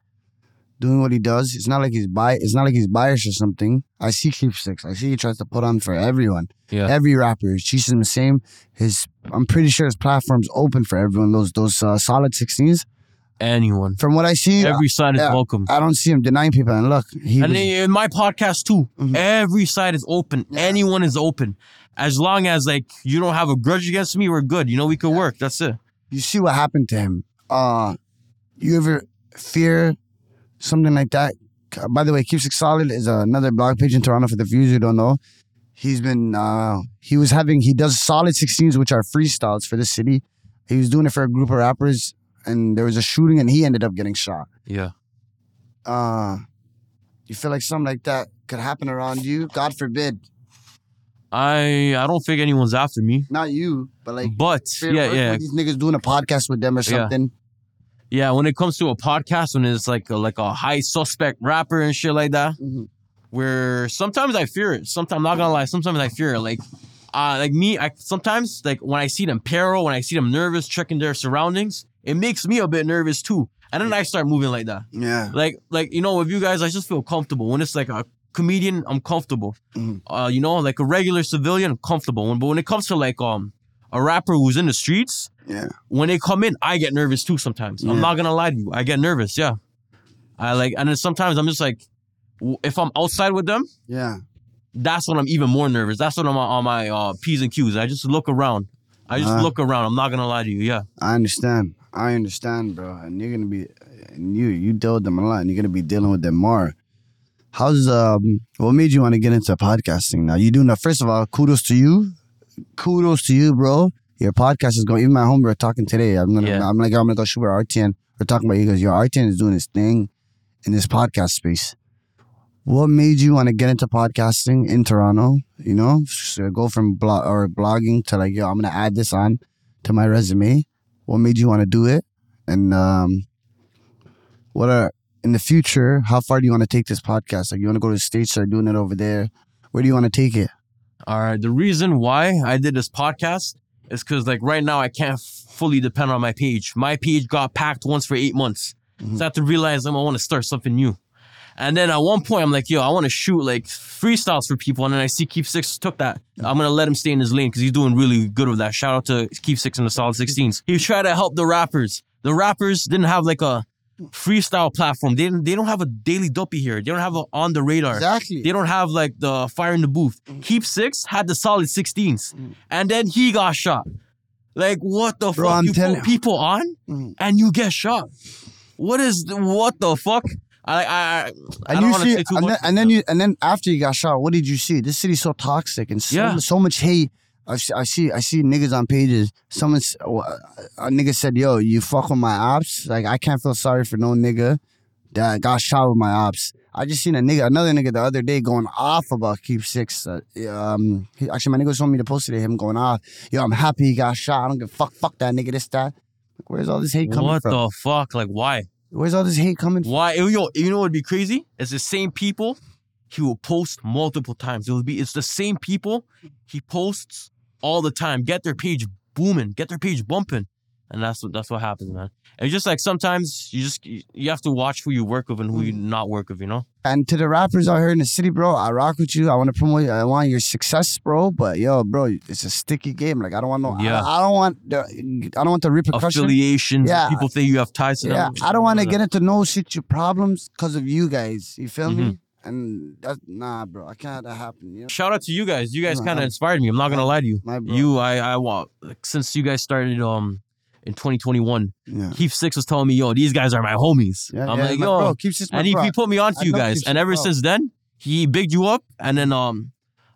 doing what he does. It's not like he's bi. It's not like he's biased or something. I see Keep Six. I see he tries to put on for everyone. Yeah. Every rapper He's treats the same. His, I'm pretty sure his platform's open for everyone. Those those uh, solid 16s. Anyone. From what I see, Every side is yeah. welcome. I don't see him denying people. And look, he And was- in my podcast too, Mhm. every side is open. Yeah. Anyone is open. As long as like you don't have a grudge against me, we're good. You know, we could work. That's it. you see what happened to him. Uh, you ever fear something like that? Uh, By the way, Keeps It Solid is another blog page in Toronto for the viewers who don't know. He's been, uh, he was having, he does solid 16s, which are freestyles for the city. He was doing it for a group of rappers, and there was a shooting, and he ended up getting shot. Yeah. Uh, you feel like something like that could happen around you? God forbid. I I don't think anyone's after me. Not you, but like, But yeah, yeah, These niggas doing a podcast with them or something. yeah. When it comes to a podcast, when it's like a, like a high suspect rapper and shit like that, Mhm. where sometimes I fear it. Sometimes I'm not gonna lie. Sometimes I fear it. Like, uh, like me. I sometimes like when I see them peril, when I see them nervous, checking their surroundings, it makes me a bit nervous too. And then I start moving like that. Yeah. Like, like you know, with you guys, I just feel comfortable. When it's like a comedian, I'm comfortable. Mhm. Uh, you know, like a regular civilian, I'm comfortable. When, but when it comes to like um a rapper who's in the streets, Yeah. when they come in, I get nervous too. Sometimes Yeah. I'm not gonna lie to you, I get nervous. Yeah, I like, and then sometimes I'm just like, if I'm outside with them, Yeah. that's when I'm even more nervous. That's when I'm on on my uh, p's and q's. I just look around. I just Uh. look around. I'm not gonna lie to you. Yeah. I understand. I understand, bro. And you're gonna be, and you you deal with them a lot, and you're gonna be dealing with them more. How's um? What made you want to get into podcasting now? You doing that? First of all, kudos to you. Kudos to you, bro. Your podcast is going. Even my homie were talking today. I'm gonna. Yeah. I'm like, I'm gonna go shoot with RTN. We're talking about you because your RTN is doing his thing in this podcast space. What made you want to get into podcasting in Toronto? You know, so go from blog or blogging to like, yo, I'm gonna add this on to my resume. What made you want to do it? And um, what are in the future? How far do you want to take this podcast? Like, you want to go to the states, start doing it over there? Where do you want to take it? All right. The reason why I did this podcast is because like right now I can't fully depend on my page. My page got packed once for eight months. Mhm. So I have to realize I'm, I want to start something new. And then at one point, I'm like, yo, I want to shoot like freestyles for people. And then I see Keep Six took that. I'm going to let him stay in his lane because he's doing really good with that. Shout out to Keep Six and the Solid 16s. He tried to help the rappers. The rappers didn't have like a freestyle platform. They, didn't, they don't have a Daily Duppy here. They don't have a on the radar. Exactly. They don't have like the fire in the booth. Keep Six had the solid 16s. And then he got shot. Like, what the Bro, fuck? I'm you put people on Mhm. and you get shot. What is, what the fuck? I, I, I, I And don't you see, and then, and then you, and then after you got shot, what did you see? This city's so toxic and so, Yeah. so much hate. I see, I see, I see niggas on pages. Someone, a nigga said, "Yo, you fuck with my ops. Like I can't feel sorry for no nigga that got shot with my ops." I just seen a nigga, another nigga the other day going off about Keep Six. Uh, um, he, actually, my nigga told me to post today him going off. Yo, I'm happy he got shot. I don't give a fuck. Fuck that nigga. This that. Like, where's all this hate coming what from? What the fuck? Like, why? Where's all this hate coming from? Why? Yo, you know what would be crazy? It's the same people he will post multiple times. It will be, it's the same people he posts all the time. Get their page booming, get their page bumping. And that's what that's what happens, man. And just like sometimes you just you have to watch who you work with and who Mm. you not work with, you know? And to the rappers out here in the city, bro, I rock with you. I want to promote you. I want your success, bro. But yo, bro, it's a sticky game. Like I don't want no. Yeah. I, I don't want the. I don't want the repercussions. Affiliations, Yeah. people think you have ties to Yeah, them. I don't want to get into no shit your problems because of you guys. You feel Mm-hmm. me? And that's nah, bro. I can't have that happen. You know, Shout out to you guys. You guys kind of inspired me. I'm not gonna lie to you. my bro. You, I, I want like, since you guys started um in 2021. yeah. Keep Six was telling me, yo, these guys are my homies. Yeah, I'm yeah, like, yo, bro, this my and he, he put me on to you guys. Keith And ever bro. since then, he bigged you up. And then um,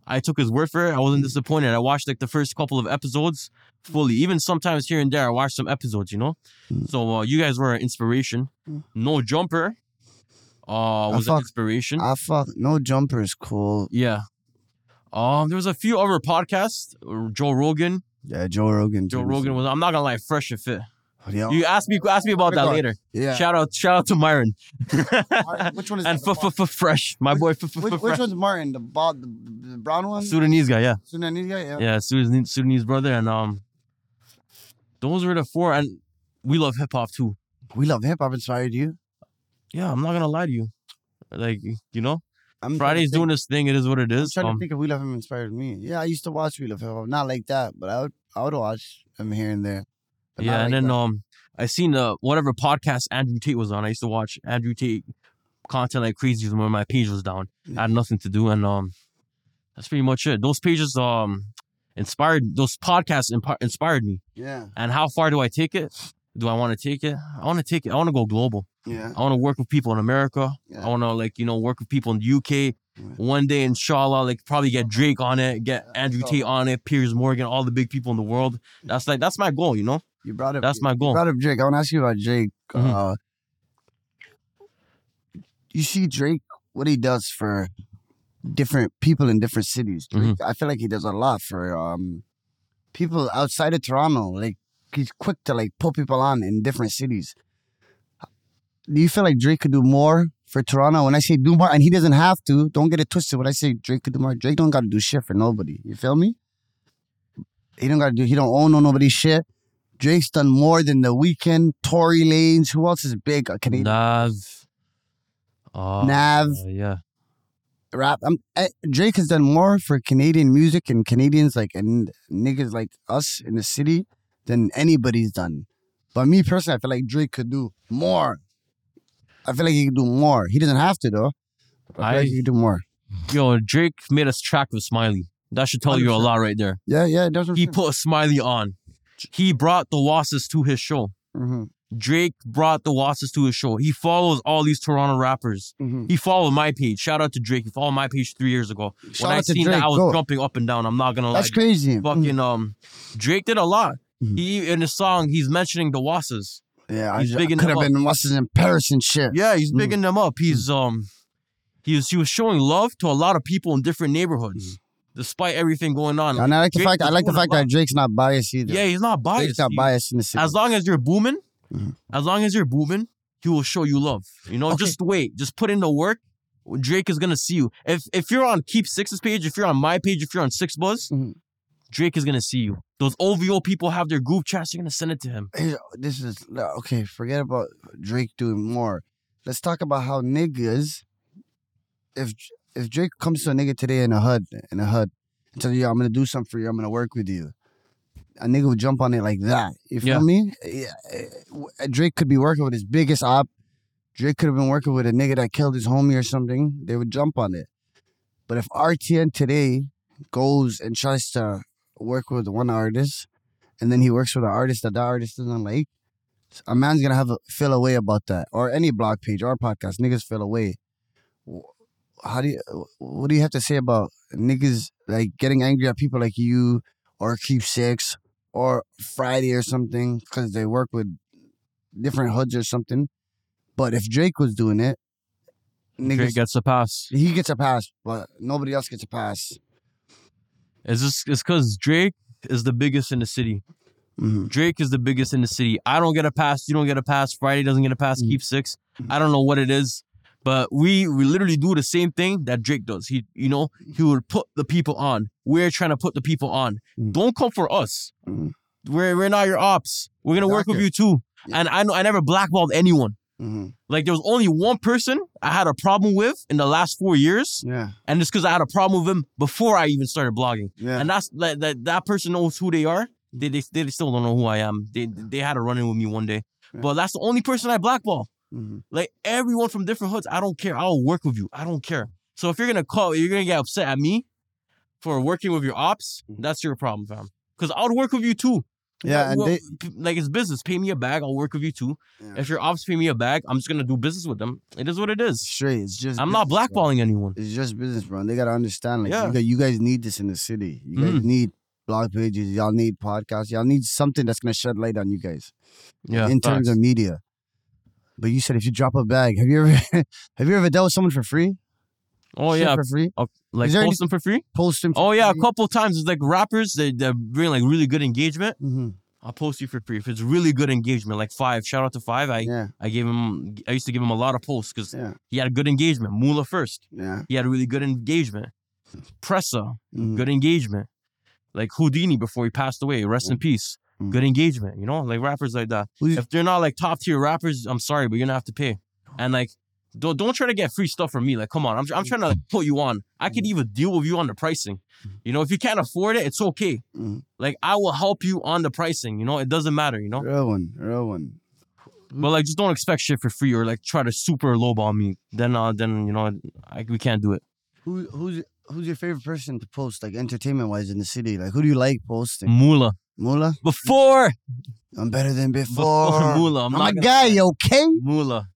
I took his word for it. I wasn't disappointed. I watched like the first couple of episodes fully. Even sometimes here and there, I watched some episodes. You know, Mm. so uh, you guys were an inspiration. Mm. No jumper, uh, was an fuck- inspiration. I fuck no jumper is cool. yeah. Um, there was a few other podcasts. Joe Rogan. Yeah, Joe Rogan. Joe too. Rogan was. I'm not gonna lie, fresh and fit. Yo, You ask me, ask me about that later. yeah. Shout out, shout out to Myron. Which one is and that? f- f- f- fresh, my boy. F- f- Which, f- which one's Martin? The, bald, the, the brown one? Sudanese guy, yeah, Sudanese guy? Yeah. yeah, Sudanese, Sudanese brother, and um, those were the four, and we love hip hop too. We love hip hop. Inspired you. Yeah, I'm not gonna lie to you, like you know, I'm Friday's doing this thing. It is what it is. I'm trying Um, to think if We Love Him inspired me. Yeah, I used to watch We Love Hip Hop. Not like that, but I would I would watch him here and there. Yeah, and then that. um, I seen the whatever podcast Andrew Tate was on. I used to watch Andrew Tate content like crazy when my page was down. I had nothing to do, and um, that's pretty much it. Those pages um inspired. Those podcasts impi- inspired me. yeah, And how far do I take it? Do I want to take it? I want to take it. I want to go global. yeah. I want to work with people in America. Yeah. I want to like you know work with people in the UK. One day, inshallah, like probably get Drake on it, get Andrew Tate on it, Piers Morgan, all the big people in the world. That's like that's my goal, you know. You brought up That's my You goal. brought up Drake. I want to ask you about Drake. Mhm. Uh, you see Drake, what he does for different people in different cities. Drake, Mm-hmm. I feel like he does a lot for um people outside of Toronto. Like he's quick to like put people on in different cities. Do you feel like Drake could do more for Toronto? When I say do more, and he doesn't have to, don't get it twisted. When I say Drake could do more, Drake don't got to do shit for nobody. You feel me? He don't got to do. He don't own no nobody's shit. Drake's done more than The Weeknd. Tory Lanez. Who else is big? Uh, Canadian Nav. Uh, Nav. yeah. rap. Um, eh, Drake has done more for Canadian music and Canadians like and niggas like us in the city than anybody's done. But me personally, I feel like Drake could do more. I feel like he could do more. He doesn't have to though. But I, feel I- like he could do more. Yo, Drake made us track with Smiley. That should tell you a lot right there. Yeah, yeah, that's He put a Smiley on. He brought the Wasses to his show. hmm Drake brought the Wasses to his show. He follows all these Toronto rappers. hmm He followed my page. Shout out to Drake. He followed my page three years ago. Shout when I seen Drake. that, I was go. jumping up and down. I'm not gonna lie. That's crazy. Fucking um, Drake did a lot. Mhm. He in his song, he's mentioning the Wasses. Yeah, He's just- big I in could the have been what's in Paris and shit. Yeah, he's Mhm. bigging them up. He's um, he was he was showing love to a lot of people in different neighborhoods, despite everything going on. And I like the fact I like the fact that Drake's not biased either. Yeah, he's not biased. Drake's not He- biased in the city. As long as you're booming, as long as you're booming, he will show you love. You know, Okay. just wait, just put in the work. Drake is gonna see you. If if you're on Keep Six's page, if you're on my page, if you're on 6ixBuzz, Mhm. Drake is gonna see you. Those OVO people have their group chats. You're gonna send it to him. This is okay. Forget about Drake doing more. Let's talk about how niggas. If if Drake comes to a nigga today in a HUD in a HUD and tells you, I'm gonna do something for you. I'm gonna work with you," a nigga would jump on it like that. You feel Yeah. me? Yeah. eh, Drake could be working with his biggest op. Drake could have been working with a nigga that killed his homie or something. They would jump on it. But if RTN today goes and tries to work with one artist, and then he works with an artist that that artist doesn't like, a man's gonna have a feel away about that, or any blog page or podcast. Niggas feel away. How do you? What do you have to say about niggas like getting angry at people like you, or Keep Six, or Friday or something because they work with different hoods or something? But if Drake was doing it, niggas Drake gets a pass. he gets a pass, but nobody else gets a pass. It's just it's because Drake is the biggest in the city. Mhm. Drake is the biggest in the city. I don't get a pass. You don't get a pass. Friday doesn't get a pass. Mhm. Keep six. I don't know what it is, but we we literally do the same thing that Drake does. He you know he would put the people on. We're trying to put the people on. Mhm. Don't come for us. Mhm. We're we're not your ops. We're gonna work with you too. Yeah. And I know I never blackballed anyone. Mhm. Like there was only one person I had a problem with in the last four years, Yeah, and it's because I had a problem with him before I even started blogging. yeah. And that's like that that person knows who they are. They, they they still don't know who I am. They they had a run in with me one day, Yeah. but that's the only person I blackball. Mhm. Like everyone from different hoods, I don't care. I'll work with you. I don't care. So if you're gonna call, you're gonna get upset at me for working with your ops. That's your problem, fam. Because I'll work with you too. Yeah, and Well, they, like it's business. Pay me a bag. I'll work with you too. Yeah. If your ops pay me a bag, I'm just gonna do business with them. It is what it is. straight. It's just I'm not business, bro. blackballing anyone. It's just business, bro. And they gotta understand, like, Yeah. you, guys, you guys need this in the city. You guys Mhm. need blog pages. Y'all need podcasts. Y'all need something that's gonna shed light on you guys Yeah. in terms of media. But you said if you drop a bag, have you ever have you ever dealt with someone for free? Oh Shit yeah, for free. like Is any- post them for free. Post them. Oh yeah, a couple times. It's like rappers. They they bring like really good engagement. hmm I'll post you for free if it's really good engagement. Like five. Shout out to five. I Yeah, I gave him. I used to give him a lot of posts because yeah, he had a good engagement. Mula first. yeah. He had a really good engagement. Pressa, Mhm. good engagement. Like Houdini before he passed away. Rest in peace. Good engagement. You know, like rappers like that. Who's- If they're not like top tier rappers, I'm sorry, but you're gonna have to pay. And like, don't don't try to get free stuff from me. Like, come on, I'm I'm trying to like, put you on. I could even deal with you on the pricing. You know, if you can't afford it, it's okay. Mhm. Like, I will help you on the pricing. You know, it doesn't matter. You know, Real one, real one. but like, just don't expect shit for free or like try to super lowball me. Then uh, then you know, I, we can't do it. Who who's who's your favorite person to post like entertainment wise in the city? Like who do you like posting? Mula Mula. before I'm better than before before. Mula. I'm, I'm not a gonna- guy, okay? Mula.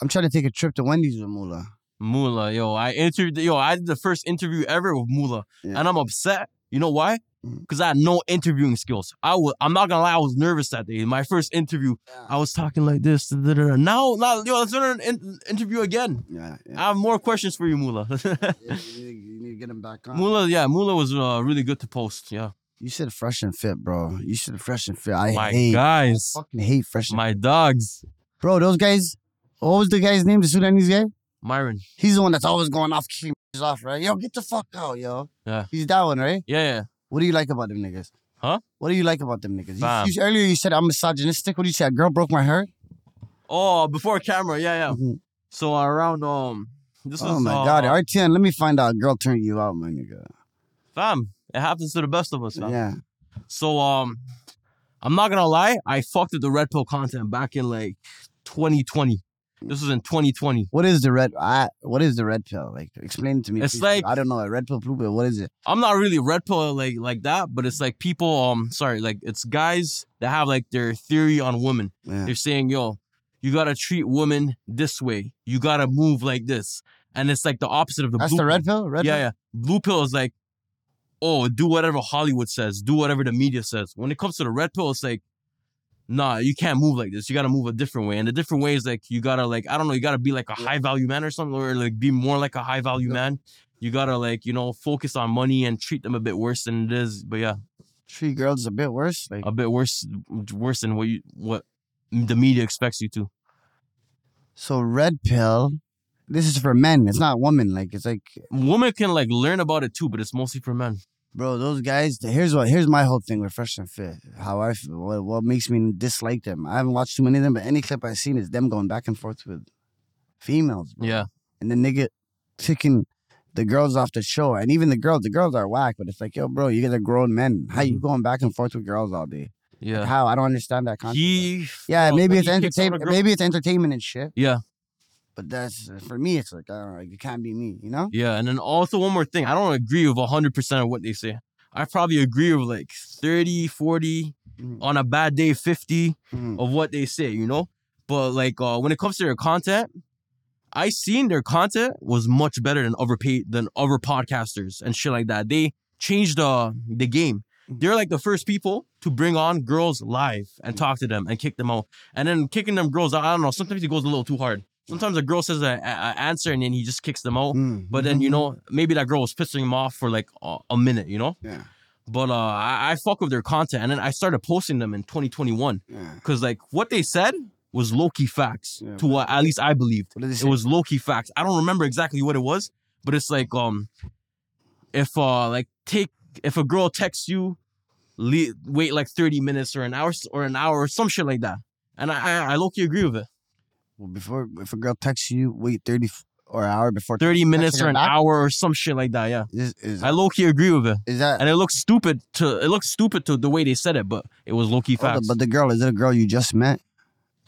I'm trying to take a trip to Wendy's with Mula. Mula, yo, I interviewed, yo, I did the first interview ever with Mula, Yeah. and I'm upset. You know why? Because I had no interviewing skills. I was, I'm not gonna lie, I was nervous that day. My first interview, I was talking like this. da, da, da. Now, now, yo, let's do an in- interview again. Yeah, yeah, I have more questions for you, Mula. Yeah, you, need, you need to get him back on. Mula, yeah, Mula was uh, really good to post. Yeah, You said fresh and fit, bro. You said fresh and fit. I my hate, guys, fucking hate fresh and my dogs, Bro, those guys, what was the guy's name, the Sudanese guy? Myron. He's the one that's always going off, kicking his off, right? Yo, get the fuck out, yo. Yeah. He's that one, right? Yeah, yeah. What do you like about them niggas? Huh? What do you like about them niggas? You- You, earlier you said I'm misogynistic. What did you say? A girl broke my heart? Oh, before camera, yeah, yeah. Mhm. So around um, this Oh was my uh, god, RTN, let me find out a girl turned you out, my nigga. fam. It happens to the best of us, fam. Yeah. So um, I'm not gonna lie, I fucked with the red pill content back in like 2020. This was in 2020. What is the red? I, what is the red pill? Like, explain it to me. It's please. like- I don't know. A red pill, blue pill. What is it? I'm not really red pill like like that, but it's like people um sorry, like it's guys that have like their theory on women. Yeah. They're saying, yo, you gotta treat women this way. You gotta move like this. And it's like the opposite of the That's blue the pill. red pill. Red yeah, pill? yeah. Blue pill is like, oh, do whatever Hollywood says, do whatever the media says. When it comes to the red pill, it's like, nah, you can't move like this. You gotta move a different way. And the different way is like you gotta like, I don't know, you gotta be like a high value man or something, or like be more like a high value Yeah. man. You gotta like, you know, focus on money and treat them a bit worse than it is. But yeah, Treat girls a bit worse. Like, a bit worse worse than what you what the media expects you to. so red pill. This is for men. It's not women. Like, it's like Women can like learn about it too, but it's mostly for men. Bro, those guys. Here's what. Here's my whole thing with Fresh and Fit. How I feel, what, what makes me dislike them. I haven't watched too many of them, but any clip I've seen is them going back and forth with females. Bro. Yeah. and the nigga taking the girls off the show, and even the girls. The girls are whack, but it's like, yo, bro, you guys are grown men. How you Mhm. going back and forth with girls all day? Yeah. How? I don't understand that concept. He. yeah, maybe it's he kicks out a entertainment. Maybe it's entertainment and shit. Yeah. But that's for me. It's like I don't know. It can't be me. You know. Yeah, and then also one more thing. I don't agree with 100% of what they say. I probably agree with like 30, 40, Mhm. on a bad day 50 Mhm. of what they say, you know? But like uh when it comes to their content, I seen their content was much better than other pay than other podcasters and shit like that. They changed uh, the game. They're like the first people to bring on girls live and talk to them and kick them out. And then kicking them girls out, I don't know, sometimes it goes a little too hard. Sometimes a girl says an answer and then he just kicks them out. Mm. But then you know maybe that girl was pissing him off for like a, a minute, you know. Yeah. But uh, I, I fuck with their content, and then I started posting them in 2021 Yeah. because like what they said was low key facts Yeah. to what at least I believed. What did they It was low key facts. I don't remember exactly what it was, but it's like um, if uh like take if a girl texts you, le- wait like 30 minutes or an hour or an hour or some shit like that, and I I, I low key agree with it. Well, before if a girl texts you, wait thirty or an hour before 30 minutes or an back? hour or some shit like that. Yeah, Is, is, I low key agree with it. is that and it looks stupid to it looks stupid to the way they said it, but it was low key oh, facts. but the girl is it a girl you just met?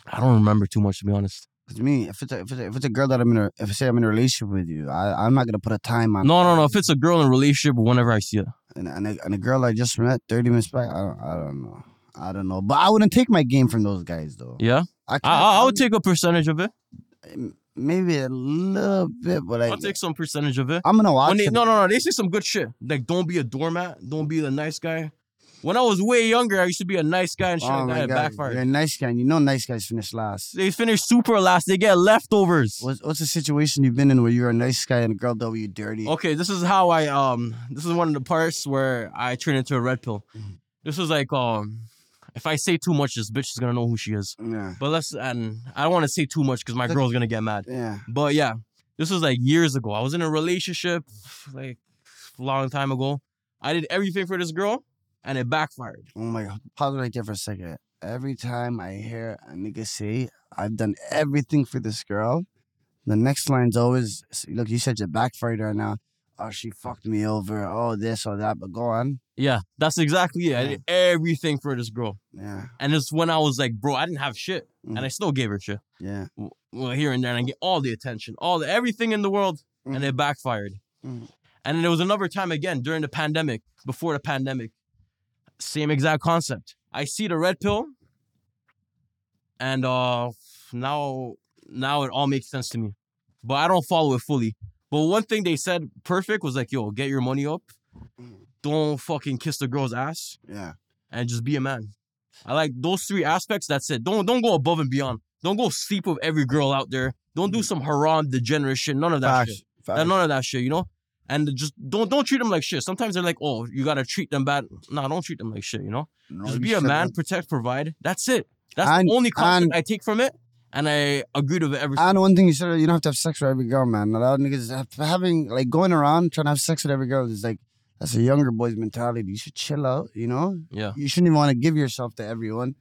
I don't remember too much to be honest. Cause me, if it's a, if it's a, if it's a girl that I'm in a if I say I'm in a relationship with you, I I'm not gonna put a time on. No, no, no. If it's a girl in a relationship, whenever I see it, And and a, and a girl I just met thirty minutes back, I don't I don't know. I don't know, but I wouldn't take my game from those guys though. yeah, I, I, can't- I, I would take a percentage of it. maybe a little bit, but I, I'll take some percentage of it. I'm gonna watch When they, it. no, no, no. They say some good shit. Like, don't be a doormat. Don't be the nice guy. When I was way younger, I used to be a nice guy and shit Oh like my. God, backfired. you're a nice guy. and You know, nice guys finish last. They finish super last. They get leftovers. What's what's the situation you've been in where you're a nice guy and a girl you dirty? Okay, this is how I um. This is one of the parts where I turn into a red pill. Mhm. This is like um. If I say too much, this bitch is gonna know who she is. Yeah, But let's and I don't want to say too much because my girl's gonna get mad. yeah. But yeah, this was like years ago. I was in a relationship like a long time ago. I did everything for this girl and it backfired. Oh my god. Pause right there for a second. Every time I hear a nigga say, I've done everything for this girl, the next line's always, look, you said you backfired right now. Oh, she fucked me over. Oh, this or that. But go on. Yeah, that's exactly it. I did everything for this girl. Yeah, And it's when I was like, bro, I didn't have shit. And I still gave her shit. yeah. Well, here and there, and I get all the attention, all the everything in the world, and it backfired. Mhm. And then there was another time again during the pandemic, before the pandemic, same exact concept. I see the red pill, and uh now now it all makes sense to me. But I don't follow it fully. But one thing they said perfect was like, yo, get your money up. Don't fucking kiss the girl's ass Yeah. and just be a man. I like those three aspects. That's it. Don't don't go above and beyond. Don't go sleep with every girl out there. Don't do mm-hmm. some haram degenerate shit. None of that Facts. shit. Facts. None of that shit. You know. And just don't don't treat them like shit. Sometimes they're like, oh, you gotta treat them bad. No, don't treat them like shit. You know. No, just you be a man, protect, provide. That's it. That's And- the only concept and- I take from it, and I agreed with it every. And one thing you said, you don't have to have sex with every girl, man. A lot of niggas having like going around trying to have sex with every girl is like that's a younger boy's mentality. You should chill out, you know. yeah, You shouldn't even want to give yourself to everyone.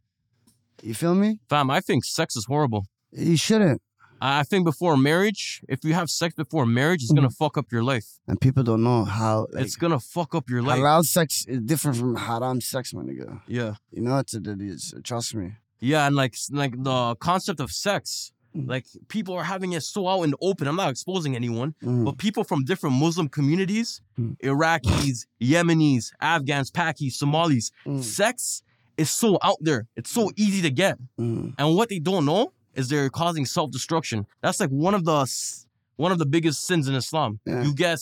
You feel me? fam. I think sex is horrible. You shouldn't. I I think before marriage, if you have sex before marriage, it's gonna mm. fuck up your life. And people don't know how like, it's gonna fuck up your life. halal sex is different from haram sex, my nigga. Yeah. You know, it's, it is. Trust me. Yeah, and like like the concept of sex, Mm. like people are having it so out in the open. I'm not exposing anyone, Mhm. but people from different Muslim communities, Mm. Iraqis, Yemenis, Afghans, Pakis, Somalis, Mm. sex is so out there. It's so easy to get, Mhm. and what they don't know is they're causing self destruction. That's like one of the one of the biggest sins in Islam. Yeah. You get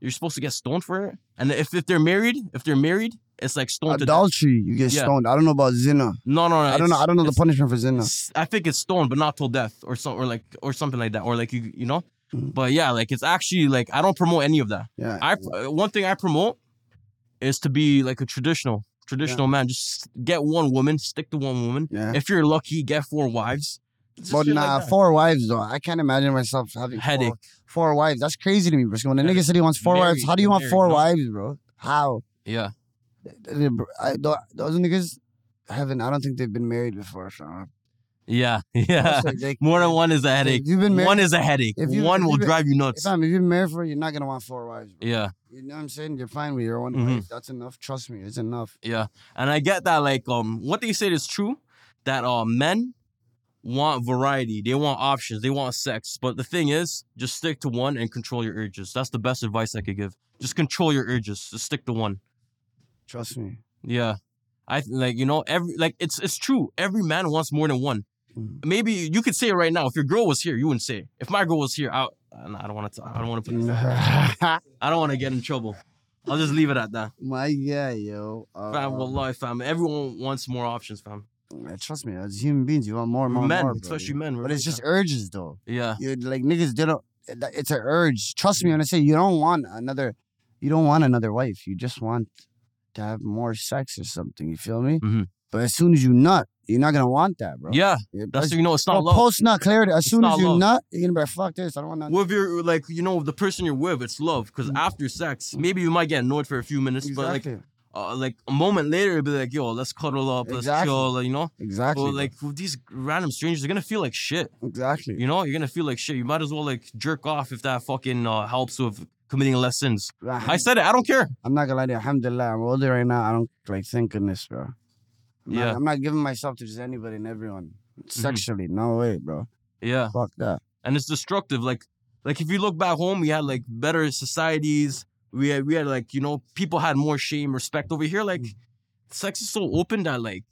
you're supposed to get stoned for it, and if if they're married, if they're married, it's like stoned. Adultery, you get Yeah. stoned. I don't know about zina. No, no, no. I don't know. it's- I don't know the it's- punishment for zina. s- I think it's stoned, but not till death, or so, or like, or something like that, or like you, you know. Mhm. But yeah, like it's actually like I don't promote any of that. Yeah. I uh, one thing I promote is to be like a traditional, traditional man. Just get one woman, stick to one woman. yeah. If you're lucky, get four wives. Just But shit like nah, that. four wives though. I can't imagine myself having Headache. Four, four wives. That's crazy to me, bro. When a nigga said he wants four Married, wives, how do you want married, four no. wives, bro? How? Yeah. I, those niggas haven't. I don't think they've been married before. fam. Yeah. Yeah. Like they- More than one is a headache. you've been married, One is a headache. if you- one if will been- drive you if, nuts. I'm, if you've been married for, you're not gonna want four wives. Bro. Yeah. You know what I'm saying? You're fine with your one Mhm. wife. That's enough. Trust me, it's enough. Yeah. And I get that like um what they said is true that uh men want variety. They want options. They want sex. But the thing is, just stick to one and control your urges. That's the best advice I could give. Just control your urges. Just stick to one. Trust me. Yeah. I like you know every like it's it's true. Every man wants more than one. Mhm. Maybe you could say it right now. If your girl was here, you wouldn't say. it. If my girl was here, I I don't want to. I don't want to put. I don't want to get in trouble. I'll just leave it at that. My yeah, yo. Uh, Fam, wallahi, fam. Everyone wants more options, fam. man, trust me, as human beings, you want more, and more, men, more, especially men. But it's just urges, though. yeah, You like niggas. They don't. It's an urge. Trust me when I say you don't want another. You don't want another wife. You just want to have more sex or something. You feel me? Mhm. But as soon as you nut, you're not gonna want that, bro. yeah. Yeah, That's you know, it's not love. Post nut clarity. As It's soon as you love. nut, you're gonna be like, fuck this. I don't want nothing. With your like, you know, the person you're with, it's love. Because after sex, maybe you might get annoyed for a few minutes, but like, uh, like a moment later, it'll be like, yo, let's cuddle up, let's Exactly. chill, you know. exactly. But like with these random strangers, they're gonna feel like shit. exactly. You know, you're gonna feel like shit. You might as well like jerk off if that fucking uh, helps with committing less sins. I said it. I don't care. I'm not gonna lie to you. Alhamdulillah, I'm older right now. I don't like thank goodness, bro. I'm not- Yeah. Mm-hmm. I'm not giving myself to just anybody and everyone sexually. No way, bro. Yeah. Fuck that. and it's destructive. Like, like if you look back home, we had like better societies. We had, we had like you know people had more shame, respect. Over here, like sex is so open that like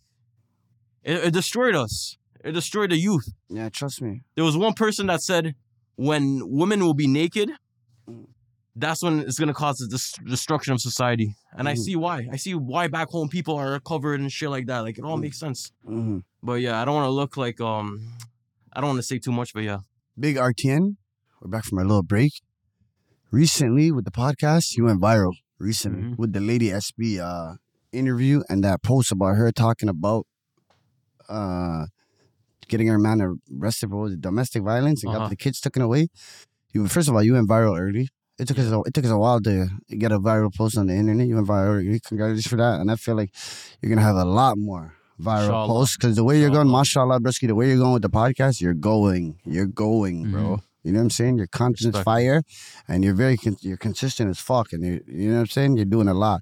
it, it destroyed us. It destroyed the youth. Yeah, trust me. There was one person that said, when women will be naked, that's when it's gonna cause the dis- destruction of society. And I Mhm. see why. I see why back home people are covered and shit like that. Like it all Mhm. makes sense. hmm But yeah, I don't want to look like um, I don't want to say too much. But yeah, Big RTN. We're back from our little break. Recently, with the podcast, you went viral. Recently, Mhm. with the Lady SB uh, interview and that post about her talking about uh, getting her man arrested for what was it, domestic violence and Uh-huh. got the kids taken away. You first of all, you went viral early. It took us a, it took us a while to get a viral post on the internet. You went viral. Congratulations for that. And I feel like you're gonna have a lot more viral posts because the way you're going, mashallah, Brisky, the way you're going with the podcast, you're going, you're going, mm-hmm. bro. You know what I'm saying? Your content's Respect. fire, and you're very con- you're consistent as fuck, and you you know what I'm saying. You're doing a lot.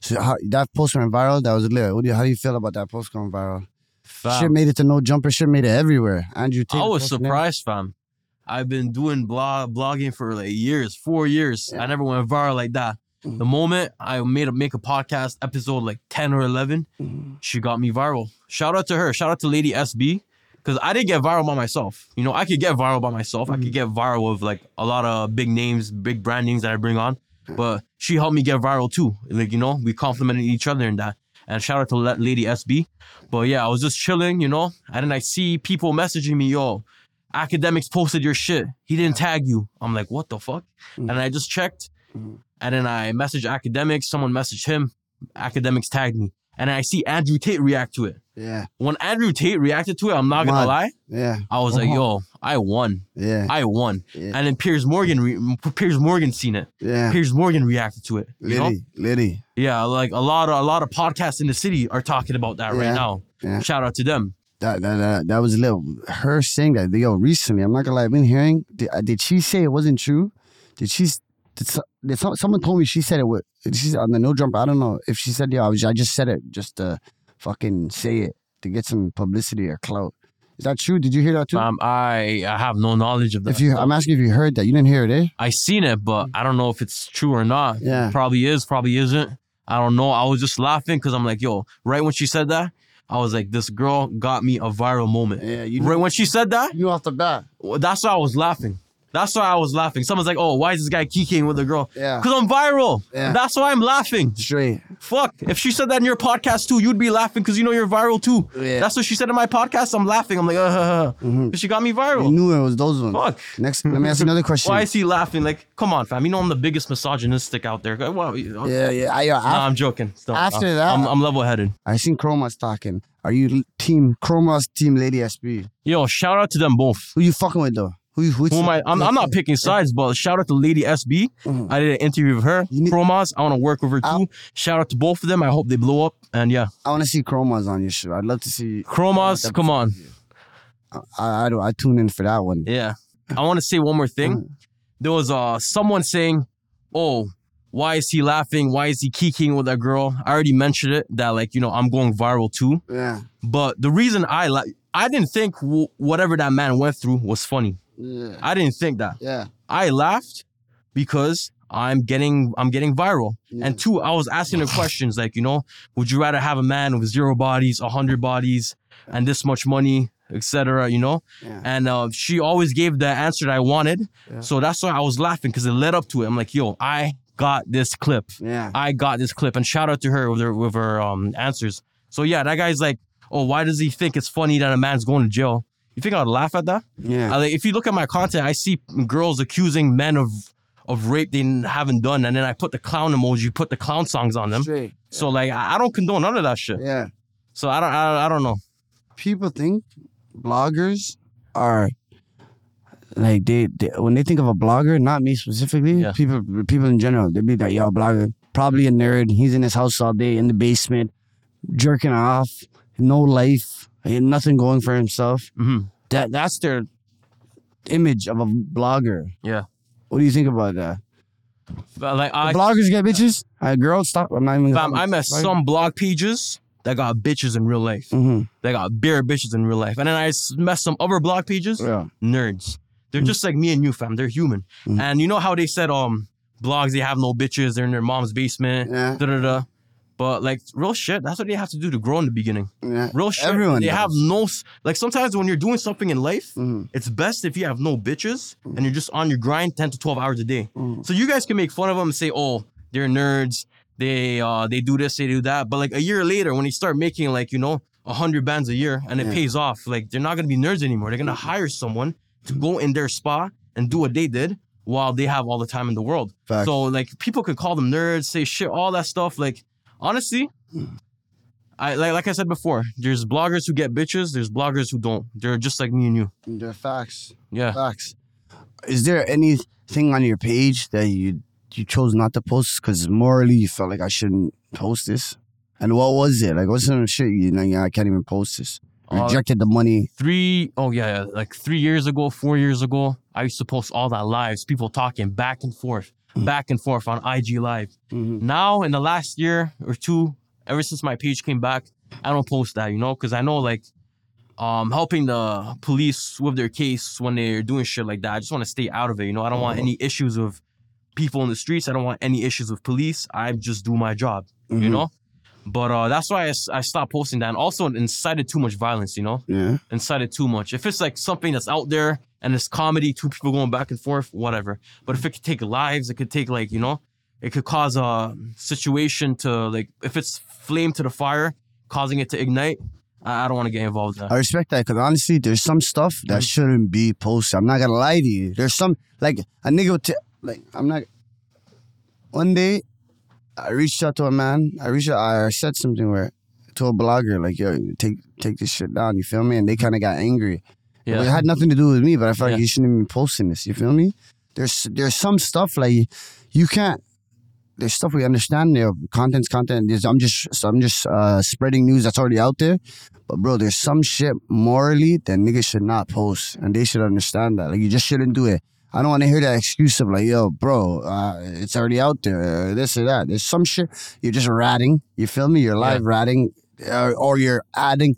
So how, that post went viral. That was lit. What do you, how do you feel about that post going viral? Fam. Shit made it to no jumper. Shit made it everywhere. Andrew, Tate I was surprised, fam. I've been doing blog blogging for like years, four years. I never went viral like that. Mhm. The moment I made a make a podcast episode like ten or eleven, Mhm. she got me viral. Shout out to her. Shout out to Lady SB. Cause I didn't get viral by myself. You know, I could get viral by myself. I could get viral with like a lot of big names, big brand names that I bring on. But she helped me get viral too. Like, you know, we complimented each other in that. And shout out to La- Lady SB. But yeah, I was just chilling, you know, and then I see people messaging me, yo, Akademiks posted your shit. He didn't tag you. I'm like, what the fuck? Mhm. And I just checked. Mhm. And then I messaged Akademiks. Someone messaged him. Akademiks tagged me. And I see Andrew Tate react to it. Yeah, When Andrew Tate reacted to it, I'm not gonna lie. yeah, I was like, Uh-huh. yo, I won. yeah, I won. yeah, And then Piers Morgan, re- Piers Morgan seen it. yeah. Piers Morgan reacted to it. Know? Liddy, Liddy. Yeah, like a lot of a lot of podcasts in the city are talking about that Yeah. right now. Yeah. Shout out to them. That, that that that was a little her saying that yo recently. I'm not gonna lie. I've been hearing. Did, uh, did she say it wasn't true? Did she? Did, so- did some, someone told me she said it? With she's on the no jump. I don't know if she said yeah. I, was, I just said it just to fucking say it to get some publicity or clout. Is that true? Did you hear that too? Um, I I have no knowledge of that. if you, I'm asking if you heard that. You didn't hear it, eh? I seen it, but I don't know if it's true or not. Yeah. Probably is, probably isn't. I don't know. I was just laughing because I'm like, yo, right when she said that, I was like, this girl got me a viral moment. Yeah, you Right when she said that, you off the bat. well, that's why I was laughing. That's why I was laughing. Someone's like, oh, why is this guy kicking with a girl? Yeah. Because I'm viral. Yeah. That's why I'm laughing. Straight. Fuck. If she said that in your podcast too, you'd be laughing because you know you're viral too. Yeah. That's what she said in my podcast. I'm laughing. I'm like, uh, Mhm. she got me viral. You viral. knew it was those ones. Fuck. Next, let me ask you another question. Why is he laughing? Like, come on, fam. You know I'm the biggest misogynistic out there. Well, Yeah, yeah. I, uh, I, I'm joking. Still, after uh, that- I'm, I'm level-headed. I seen Chroma's talking. Are you team Chroma's team Lady SB? Yo, shout out to them both. Who you fucking with though? Who, Who am I? I'm, I'm not picking sides, but shout out to Lady SB. Mhm. I did an interview with her. Need- Chromas, I want to work with her I'll- too. Shout out to both of them. I hope they blow up. And yeah, I want to see Chromas on your show. I'd love to see. Chromas, come on. I I, I tune in for that one. Yeah. I want to say one more thing. There was uh someone saying, "Oh, why is he laughing? Why is he kicking with that girl?" I already mentioned it that like you know I'm going viral too. Yeah. But the reason I like I didn't think w- whatever that man went through was funny. Yeah. I didn't think that. Yeah. I laughed because I'm getting I'm getting viral. Yeah. And two, I was asking her questions like, you know, would you rather have a man with zero bodies, a hundred bodies, and this much money, etc. You know, Yeah. and uh, she always gave the answer that I wanted. Yeah. So that's why I was laughing because it led up to it. I'm like, yo, I got this clip. Yeah. I got this clip, and shout out to her with her with her um answers. So yeah, that guy's like, oh, why does he think it's funny that a man's going to jail? You think I'd laugh at that? Yeah. I, like, if you look at my content, I see girls accusing men of of rape they haven't done, and then I put the clown emoji, put the clown songs on them. Straight. So like, I I don't condone none of that shit. Yeah. So I don't, I, I don't know. People think bloggers are like they, they when they think of a blogger, not me specifically, Yeah. people people in general, they be like, yo, blogger, probably a nerd. He's in his house all day in the basement, jerking off, no life, he had nothing going for himself. hmm That that's their image of a blogger. Yeah. What do you think about that? But like I, bloggers get bitches. I girls, stop. I'm not even. fam, I met some blog pages that got bitches in real life. hmm They got bare bitches in real life, and then I met some other blog pages. Yeah. nerds. They're just like me and you, fam. They're human. Mhm. And you know how they said um blogs they have no bitches, they're in their mom's basement, Yeah. da da da. But like real shit, that's what they have to do to grow in the beginning. Yeah. Real shit. Everyone they does. have no like sometimes when you're doing something in life, Mhm. it's best if you have no bitches and you're just on your grind 10 to 12 hours a day. Mhm. So you guys can make fun of them and say, "Oh, they're nerds. They uh they do this, they do that." But like a year later when they start making like, you know, a 100 bands a year and it Yeah. pays off, like they're not going to be nerds anymore. They're going to hire someone to go in their spa and do what they did while they have all the time in the world. So like people could call them nerds, say shit, all that stuff. Like honestly, I like like I said before, there's bloggers who get bitches, there's bloggers who don't. They're just like me and you. They're facts. Yeah. Facts. Is there anything on your page that you you chose not to post because morally you felt like I shouldn't post this? And what was it? Like, what's some shit you like? I can't even post this. Uh, Rejected the money. three oh yeah, yeah like three years ago four years ago i used to post all that lives people talking back and forth back and forth on ig live. Mhm. now in the last year or two ever since my page came back i don't post that you know because i know like um helping the police with their case when they're doing shit like that i just want to stay out of it you know? I don't want any issues with people in the streets. I don't want any issues with police. I just do my job you Mhm. know but uh that's why I stopped posting that and also it incited too much violence you know Yeah. incited too much. If it's like something that's out there and it's comedy, two people going back and forth, whatever. But if it could take lives, it could take like, you know, it could cause a situation to like, if it's flame to the fire, causing it to ignite, I, I don't want to get involved in I respect that because honestly, there's some stuff that Mhm. shouldn't be posted. I'm not gonna lie to you. There's some like a nigga would t- like I'm not. One day, I reached out to a man. I reached out. I said something where to a blogger like, "Yo, take take this shit down." You feel me? And they kind of got angry. Yeah, It Yeah. had nothing to do with me, but I felt Yeah. like you shouldn't even be posting this. You feel me? There's there's some stuff like you can't. There's stuff we understand. There, content's content. There's, I'm just so I'm just uh, spreading news that's already out there. But bro, there's some shit morally that niggas should not post, and they should understand that. Like you just shouldn't do it. I don't want to hear that excuse of like, yo, bro, uh, it's already out there, or this or that. There's some shit you're just ratting. You feel me? You're live ratting, or, or you're adding,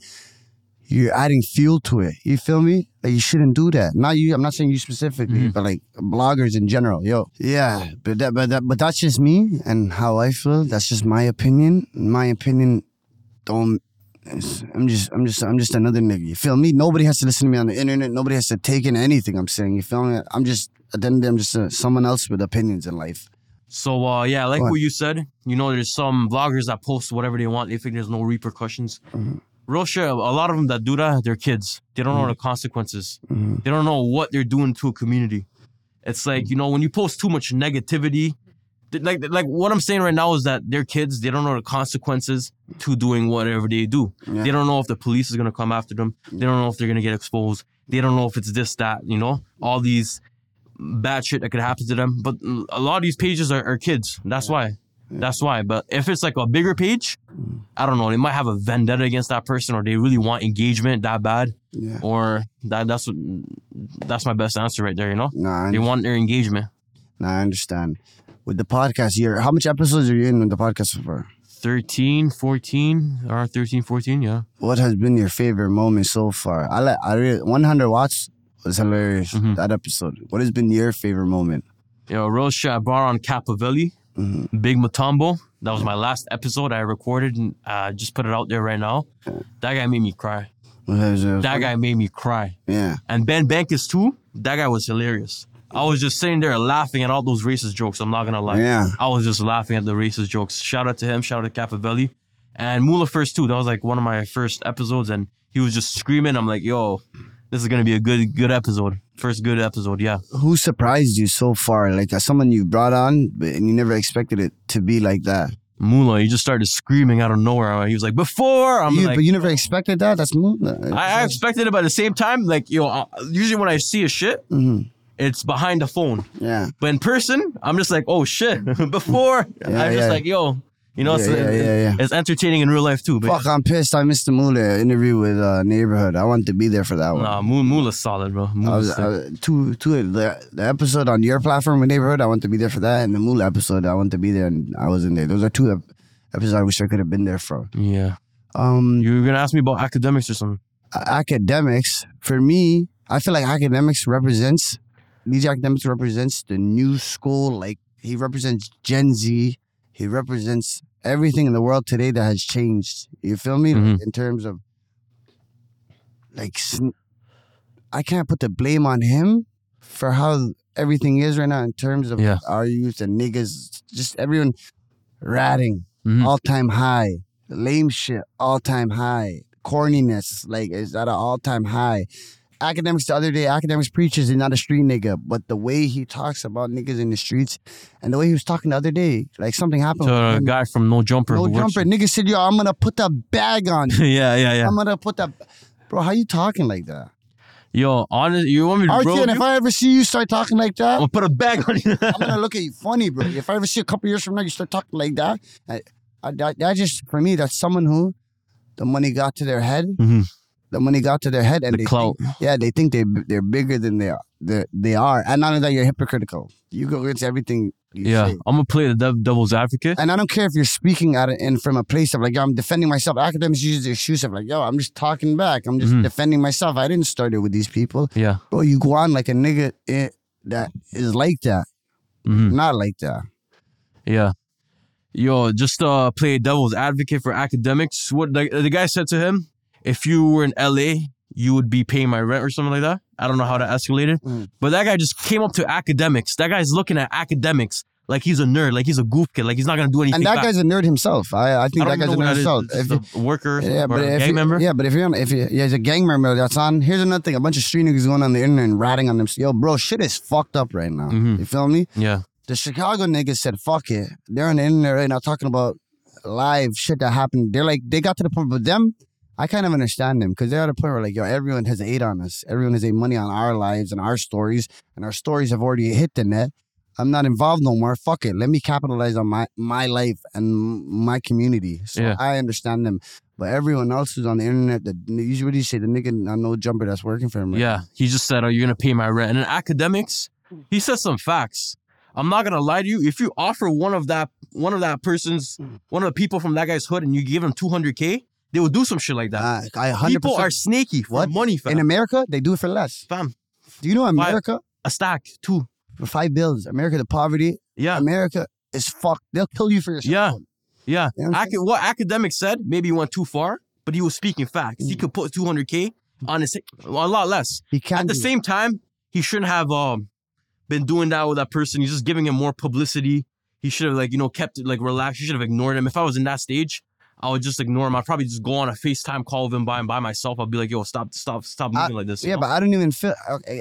you're adding fuel to it. You feel me? Like you shouldn't do that. Not you. I'm not saying you specifically, Mhm. but like bloggers in general. Yo, yeah, but that, but that, but that's just me and how I feel. That's just my opinion. My opinion don't. It's- I'm just, I'm just, I'm just another nigga. You feel me? Nobody has to listen to me on the internet. Nobody has to take in anything I'm saying. You feel me? I'm just, at the end of the day, I'm just uh someone else with opinions in life. So uh, yeah, like what you said. You know, there's some vloggers that post whatever they want. They think there's no repercussions. Mhm. Real shit. A lot of them that do that, they're kids. They don't know the consequences. Mhm. They don't know what they're doing to a community. It's like you know when you post too much negativity. Like like what I'm saying right now is that they're kids. They don't know the consequences to doing whatever they do. Yeah. They don't know if the police is gonna come after them. They don't know if they're gonna get exposed. They don't know if it's this, that, you know, all these bad shit that could happen to them. But a lot of these pages are, are kids. That's why. That's why. But if it's like a bigger page, mm. I don't know. They might have a vendetta against that person, or they really want engagement that bad, Yeah. or that that's what that's my best answer right there. You know, Nah, they want their engagement. nah, I understand. With the podcast here, how much episodes are you in with the podcast so far? 13, 14, or 13, 14, yeah. What has been your favorite moment so far? I like I really 100 watts was hilarious. Mhm. That episode. What has been your favorite moment? Yo, real. I brought on Capavelli, Mhm. Big Matumbo. That was my last episode I recorded and uh, just put it out there right now. That guy made me cry. What has it- That guy made me cry. Yeah. And Ben Bankus too. That guy was hilarious. I was just sitting there laughing at all those racist jokes. I'm not gonna lie. Yeah. I was just laughing at the racist jokes. Shout out to him. Shout out to Capavelli. And Mula first too. That was like one of my first episodes, and he was just screaming. I'm like, yo, this is gonna be a good good episode. First good episode. Yeah. Who surprised you so far? Like uh, someone you brought on, and you never expected it to be like that. Mula, he just started screaming out of nowhere. He was like, before. I'm You- like, but you never expected that. That's Mula. I, I expected it, but at the same time, like, yo, uh, usually when I see a shit, Mhm. It's behind the phone. Yeah. But in person, I'm just like, oh shit. Before, Yeah, I'm just like, yo, you know, Yeah, it's, yeah, yeah, yeah. it's entertaining in real life too. But Fuck, I'm pissed. I missed the Mula interview with uh, Neighborhood. I wanted to be there for that one. nah, Mula's solid, bro. I was uh, two, two the, the episode on your platform with Neighborhood. I want to be there for that, and the Mula episode. I want to be there, and I was in there. Those are two ep- episodes I wish I could have been there for. yeah. Um, You were gonna ask me about Akademiks or something. Akademiks for me, I feel like Akademiks represents DJ Akademiks represents the new school. Like he represents Gen Z. He represents everything in the world today that has changed. You feel me? Like, Mhm. in terms of like, I can't put the blame on him for how everything is right now in terms of Yeah. our youth and niggas. Just everyone ratting Mhm. all time high. Lame shit, all time high. Corniness, like, is at an all time high. Akademiks the other day, Akademiks preaches and not a street nigga, but the way he talks about niggas in the streets and the way he was talking the other day, like something happened. To with a guy from No Jumper. no jumper. Nigga said, yo, I'm gonna put the bag on yeah, yeah, yeah. I'm gonna put the Bro, how you talking like that? Yo, honest, you want me to? RTN, you? if I ever see you start talking like that, I'm gonna put a bag on you. I'm gonna look at you funny, bro. If I ever see a couple years from now you start talking like that, I, I, that, that just for me, that's someone who the money got to their head. Mhm. The money got to their head, and The they clout. think, yeah, they think they they're bigger than they are. They they are, and not only that, you're hypocritical. You go against everything. You Yeah, say. I'm gonna play the dev- devil's advocate. And I don't care if you're speaking at it and from a place of like, yo, I'm defending myself. Akademiks use their shoes of like, yo, I'm just talking back. I'm just Mhm. defending myself. I didn't start it with these people. Yeah. Bro, you go on like a nigga eh, that is like that, hmm not like that. Yeah. Yo, just uh play devil's advocate for Akademiks. What the, the guy said to him, if you were in LA, you would be paying my rent or something like that. I don't know how that escalated. Mm. But that guy just came up to Akademiks. That guy's looking at Akademiks like he's a nerd, like he's a goof kid, like he's not gonna do anything. And that back. guy's a nerd himself. I, I think I that guy's a nerd himself. If a worker Yeah, but if gang you- member. Yeah, but if you're on, if you, yeah, he's a gang member that's on. Here's another thing: a bunch of street niggas going on the internet and ratting on them. Yo, bro, shit is fucked up right now. Mhm. You feel me? Yeah. The Chicago niggas said, "Fuck it." They're on the internet right now talking about live shit that happened. They're like, they got to the point with them. I kind of understand them because they're at a point where like, yo, everyone has ate on us. Everyone has ate money on our lives and our stories, and our stories have already hit the net. I'm not involved no more. Fuck it. Let me capitalize on my my life and my community. So Yeah. I understand them. But everyone else who's on the internet, that usually say? The nigga on no jumper that's working for him. right Yeah, he just said, "Oh, you're gonna pay my rent." And in Akademiks, he said some facts. I'm not gonna lie to you. If you offer one of that, one of that person's, mm. one of the people from that guy's hood, and you give him 200k, they will do some shit like that. Uh, I 100%. People are snaky for What? money, fam. in America, they do it for less. fam, Do you know America a stack, two. for five bills? America, the poverty. Yeah, America is fucked. They'll kill you for your Yeah. phone. yeah. You know what I'm what academic said, maybe he went too far, but he was speaking facts. Mm. He could put 200k on his, a lot less. He can't. At the do it. same time, he shouldn't have um been doing that with that person. He's just giving him more publicity. He should have like you know kept it like relaxed. He should have ignored him. If I was in that stage, I would just ignore him. I'd probably just go on a FaceTime call with him by and by myself. I'd be like, yo, stop, stop, stop I- moving like this. Yeah, know? but I don't even feel.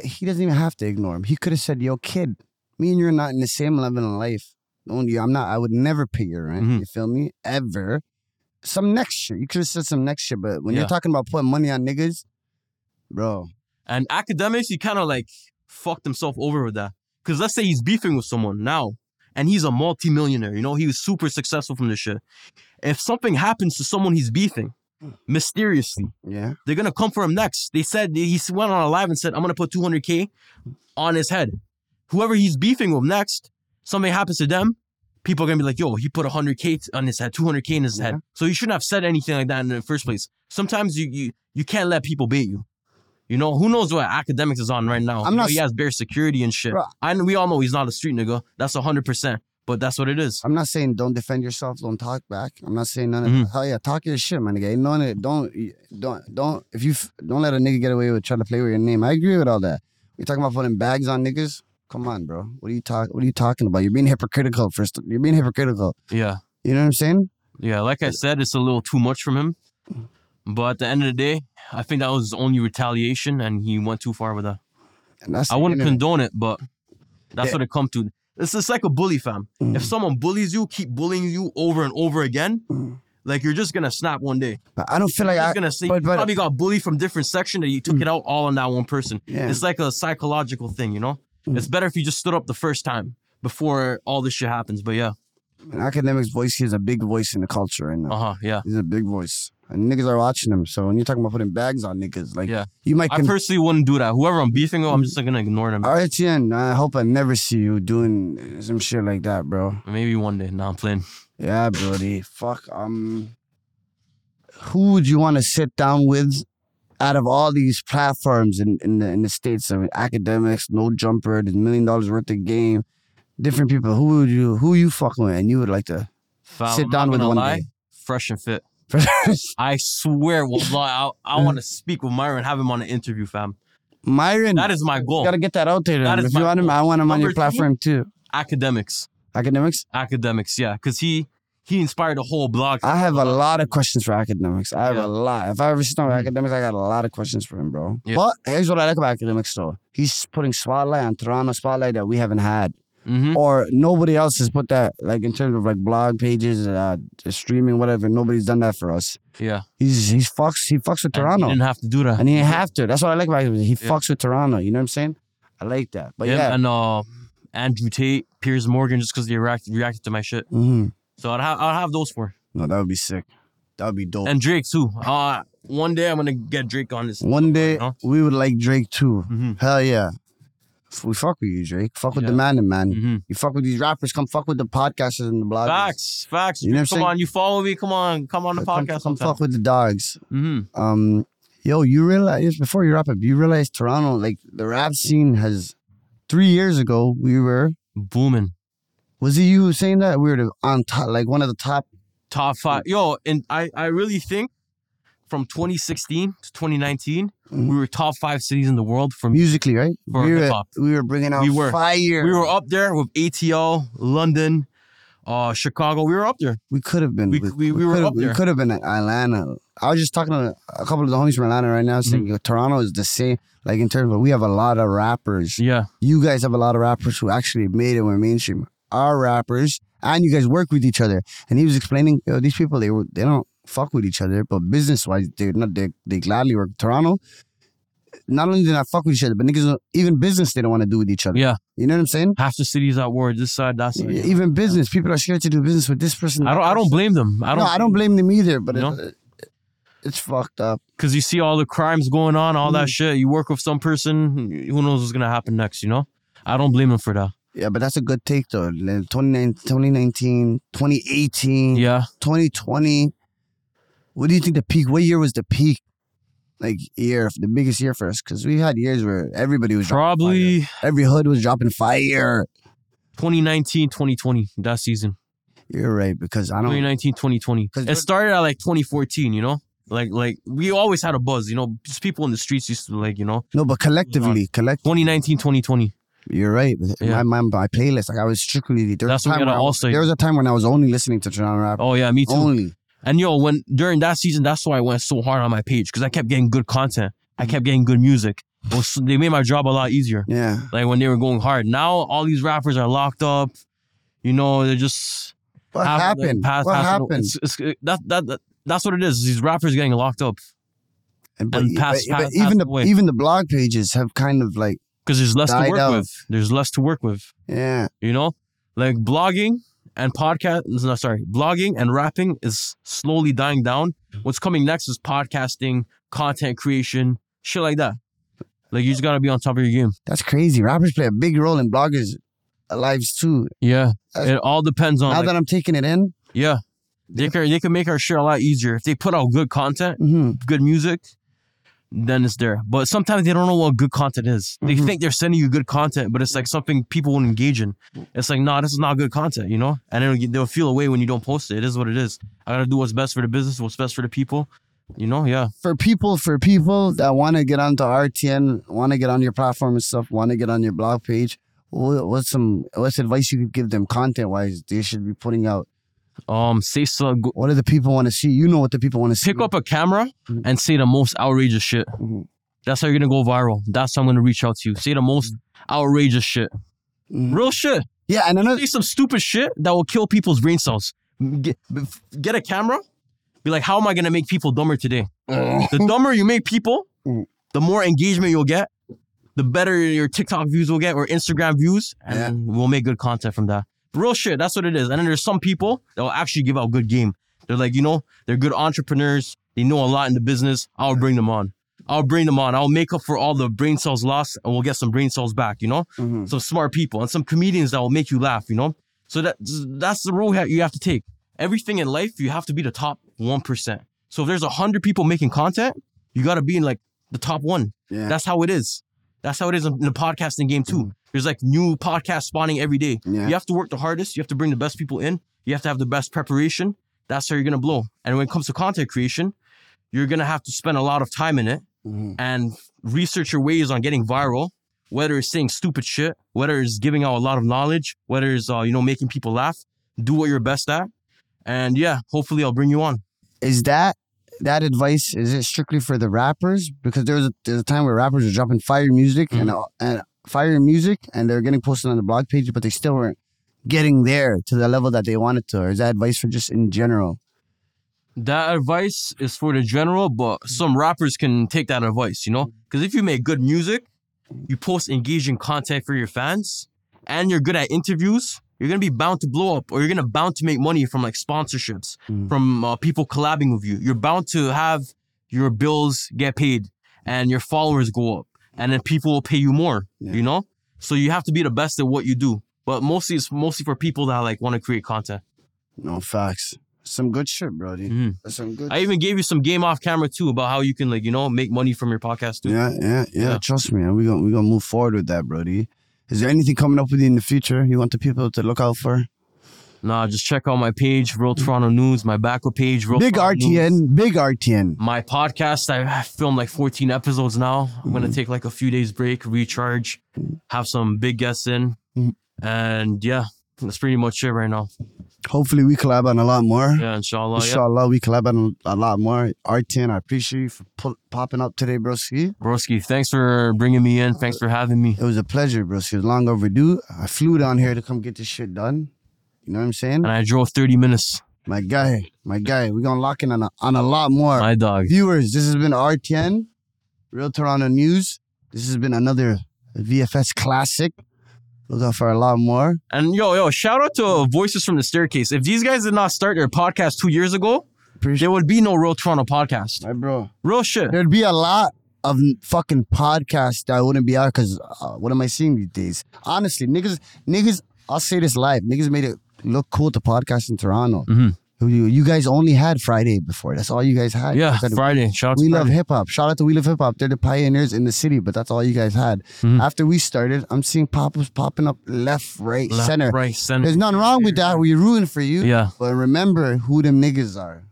He doesn't even have to ignore him. He could have said, "Yo, kid, me and you're not in the same level in life. You? I'm not. I would never pay your rent. Mhm. You feel me? Ever. Some next shit. You could have said some next shit. But when Yeah. you're talking about putting money on niggas, bro, And Akademiks, he kind of like fucked himself over with that. Because let's say he's beefing with someone now, and he's a multimillionaire. You know, he was super successful from this shit. If something happens to someone he's beefing, mysteriously, Yeah. they're gonna come for him next. They said he went on a live and said, "I'm gonna put 200k on his head." Whoever he's beefing with next, something happens to them, people are gonna be like, "Yo, he put 100k on his head, 200k in his Yeah. head." So you shouldn't have said anything like that in the first place. Sometimes you you you can't let people bait you. You know who knows what Akademiks is on right now. I'm You know, not he has bare security and shit. Bro. I know we all know he's not a street nigga. That's hundred percent. But that's what it is. I'm not saying don't defend yourself, don't talk back. I'm not saying none of Mhm. hell yeah, talk your shit, my nigga. Ain't none of it. Don't don't don't if you don't let a nigga get away with trying to play with your name. I agree with all that. You're talking about putting bags on niggas. Come on, bro. What are you talk? What are you talking about? You're being hypocritical. First, you're being hypocritical. Yeah. You know what I'm saying? Yeah, like I said, it's a little too much from him. But at the end of the day, I think that was his only retaliation, and he went too far with that. And that's I wouldn't internet. condone it, but that's Yeah. what it come to. It's just like a bully, fam. Mm. If someone bullies you, keep bullying you over and over again, Mm. like you're just gonna snap one day. But I don't feel like You're I. gonna say but- you but- Mm. probably got bullied from different section that you took it out all on that one person. Yeah. It's like a psychological thing, you know. Mm. It's better if you just stood up the first time before all this shit happens. But yeah, An academic's voice, he's a big voice in the culture right now. uh huh, yeah. He's a big voice. And niggas are watching him. So when you're talking about putting bags on niggas, like Yeah. you might I personally wouldn't do that. Whoever I'm beefing with, I'm just gonna ignore them. All right, Tien, I hope I never see you doing some shit like that, bro. Maybe one day. Nah, I'm playing. Yeah, Brody. Fuck. Um, who would you want to sit down with out of all these platforms in, in the in the states? I mean, Akademiks, no jumper, there's million dollars worth of game, different people. Who would you who you fucking with? And you would like to Fam, sit down with one lie, day. Fresh and fit. I swear, wallah, I, I want to speak with Myron, have him on an interview, fam. Myron, That is my goal. gotta get that out there. That then. is If you want him. I want him on your Number two? platform too. Akademiks, Akademiks. Akademiks, yeah, because he he inspired a whole blog. I have a lot of questions for Akademiks. I have Yeah. a lot. If I ever sit down with mm. Akademiks, I got a lot of questions for him, bro. Yeah. But here's what I like about Akademiks, though. He's putting spotlight on Toronto spotlight that we haven't had, hmm or nobody else has put that. Like in terms of like blog pages, uh, streaming, whatever. Nobody's done that for us. Yeah, He's he's fucks. He fucks with And Toronto, He didn't have to do that. and he didn't have to. That's what I like about him. He fucks with Toronto. You know what I'm saying? I like that. But Him yeah. and uh, Andrew Tate, Piers Morgan, just because they react, reacted to my shit. Mm-hmm. So I'd have I'd have those four. No, that would be sick. That would be dope. And Drake too. Uh, one day I'm gonna get Drake on this. One day know? we would like Drake too. hmm Hell yeah. We fuck with you, Drake. Fuck with the Yeah. man, and man. hmm You fuck with these rappers. Come fuck with the podcasters and the bloggers. Facts, facts. You know what I'm come saying? on, you follow me. Come on, come on the Come, podcast. come sometime. fuck with the dogs. hmm Um, yo, you realize before you wrap up, you realize Toronto, like the rap scene has. Three years ago, we were. Booming. Was it you who was saying that we were the, on top, like one of the top? top five. Yo, and I, I really think from 2016 to 2019, Mhm. we were top five cities in the world. From musically, right? For we were, we were bringing out We were. fire. we were up there with ATL, London, uh, Chicago. We were up there. We could have been. We- we- we were could've- up there. We could have been at Atlanta. I was just talking to a couple of the homies from Atlanta right now, saying Mm-hmm. Toronto is the same. Like in terms of, we have a lot of rappers. Yeah, You guys have a lot of rappers who actually made it when mainstream. Our rappers, and you guys work with each other. And he was explaining, yo, these people they were they don't fuck with each other, but business wise, they're not they they gladly work. Toronto, not only do they not fuck with each other, but niggas even business they don't want to do with each other. yeah. You know what I'm saying? Half the cities at war. This side, that side. Even business, people are scared to do business with this person. I don't. I don't blame them. I don't. no, I don't blame them either, but You it, it's fucked up. Because you see all the crimes going on, all Mm. that shit. You work with some person. Who knows what's gonna happen next? You know. I don't blame them for that. Yeah, but that's a good take though. Like, 29 2019, 2018, Yeah. 2020. What do you think the peak? What year was the peak? Like year, the biggest year for us, because we had years where everybody was dropping Probably every hood was dropping fire. 2019, 2020. That season. You're right because I don't. 2019, 2020. 'Cause It started at like 2014, you know? Like like we always had a buzz, you know, just people in the streets used to like, you know, No, but collectively, uh, collect. 2019, 2020. You're right. Yeah. My, my my playlist, like I was strictly. There was That's a time gotta I- also- There was a time when I was only listening to Toronto rap. Oh yeah, me too. Only. And yo, when during that season, that's why I went so hard on my page because I kept getting good content. I kept getting good music. It was- they made my job a lot easier. Yeah. Like when they were going hard. Now all these rappers are locked up. You know, they're just What have- happened? pass- what pass- happened? It's, it's, that, that, that, that's what it is. These rappers getting locked up. And, but, And pass- but- but even the away. even the blog pages have kind of like because there's less to work out. with. There's less to work with. yeah. You know, like blogging and podcast. No, sorry, blogging and rapping is slowly dying down. What's coming next is podcasting, content creation, shit like that. Like you just gotta be on top of your game. That's crazy. Rappers play a big role in bloggers' lives too. Yeah, That's- it all depends on. now like- that I'm taking it in, yeah, they can they can make our shit a lot easier if they put out good content, hmm good music. Then it's there, but sometimes they don't know what good content is. They Mhm. think they're sending you good content, but it's like something people won't engage in. It's like, nah, this is not good content, you know. And it'll, they'll feel away when you don't post it. It is what it is. I gotta do what's best for the business, what's best for the people, you know. Yeah, for people for people that want to get onto RTN, want to get on your platform and stuff, want to get on your blog page. What, what's some what's advice you could give them content wise? They should be putting out. Um, say so. Go, What do the people want to see? You know what the people want to see. pick up a camera Mhm. and say the most outrageous shit. Mhm. That's how you're gonna go viral. That's how I'm gonna reach out to you. Say the most outrageous shit, Mhm. real shit. Yeah, and another. say some stupid shit that will kill people's brain cells. Get, get a camera. Be like, how am I gonna make people dumber today? The dumber you make people, Mm. the more engagement you'll get, the better your TikTok views will get or Instagram views, and we'll make good content from that. Real shit, that's what it is. And then there's some people that will actually give out good game. They're like, you know, they're good entrepreneurs. They know a lot in the business. I'll bring them on. I'll bring them on. I'll make up for all the brain cells lost, and we'll get some brain cells back. You know Mhm. some smart people and some comedians that will make you laugh, you know? So that that's the role you have to take. Everything in life, you have to be the top 1%. So if there's 100 people making content, you got to be in like the top one. Yeah. That's how it is. That's how it is in the podcasting game too. There's like new podcasts spawning every day. Yeah. You have to work the hardest. You have to bring the best people in. You have to have the best preparation. That's how you're going to blow. And when it comes to content creation, you're going to have to spend a lot of time in it Mhm. and research your ways on getting viral, whether it's saying stupid shit, whether it's giving out a lot of knowledge, whether it's uh, you know making people laugh. Do what you're best at, and yeah, hopefully I'll bring you on. Is that that advice? Is it strictly for the rappers? Because there was a, there's a time where rappers were dropping fire music and Mm-hmm. and fire music, and they're getting posted on the blog page, but they still weren't getting there to the level that they wanted to. Or is that advice for just in general? That advice is for the general, but some rappers can take that advice, you know? Because if you make good music, you post engaging content for your fans, and you're good at interviews, you're gonna be bound to blow up, or you're gonna bound to make money from like sponsorships, Mm. from uh, people collabing with you. You're bound to have your bills get paid, and your followers go up, and then people will pay you more. Yeah. You know, so you have to be the best at what you do. But mostly, it's mostly for people that like want to create content. No facts. Some good shit, Brody. Mhm. Some good. I even gave you some game off camera too about how you can like you know make money from your podcast too. Yeah, yeah, yeah, Yeah. Trust me, we gonna we gonna move forward with that, Brody. Is there anything coming up with you in the future you want the people to look out for? Nah, just check out my page, Real Toronto News, my backup page, Real Big Toronto News. RTN, big RTN. My podcast, I filmed like 14 episodes now. I'm gonna take like a few days break, recharge, have some big guests in, Mhm. and yeah, that's pretty much it right now. Hopefully, we collab on a lot more. Yeah, inshallah. Yeah. Inshallah, we collab on a lot more. RTN, I appreciate you for popping up today, broski. Broski, thanks for bringing me in. Thanks for having me. It was a pleasure, broski. It was long overdue. I flew down here to come get this shit done. You know what I'm saying? And I drove 30 minutes. My guy, my guy. We're gonna lock in on a, on a lot more. My dog. Viewers, this has been RTN, Real Toronto News. This has been another VFS classic. Look out for a lot more. And yo, yo, shout out to Voices from the Staircase. If these guys did not start their podcast two years ago, Appreciate there would be no Real Toronto podcast. my bro. Real shit. There'd be a lot of fucking podcasts that wouldn't be out because uh, what am I seeing these days? Honestly, niggas, niggas. I'll say this live. Niggas made it look cool to podcast in Toronto. Mhm. You, you guys only had Friday before. That's all you guys had. Yeah, had- Friday. Shout out we love hip hop. Shout out to We Love Hip Hop. They're the pioneers in the city, but that's all you guys had. Mhm. After we started, I'm seeing pop ups popping up left, right, Left, center. right, center. There's nothing wrong with that. We're rooting for you. Yeah. But remember who them niggas are.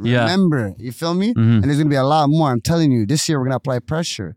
Yeah. Remember. You feel me? Mhm. And there's gonna be a lot more. I'm telling you, this year we're gonna apply pressure.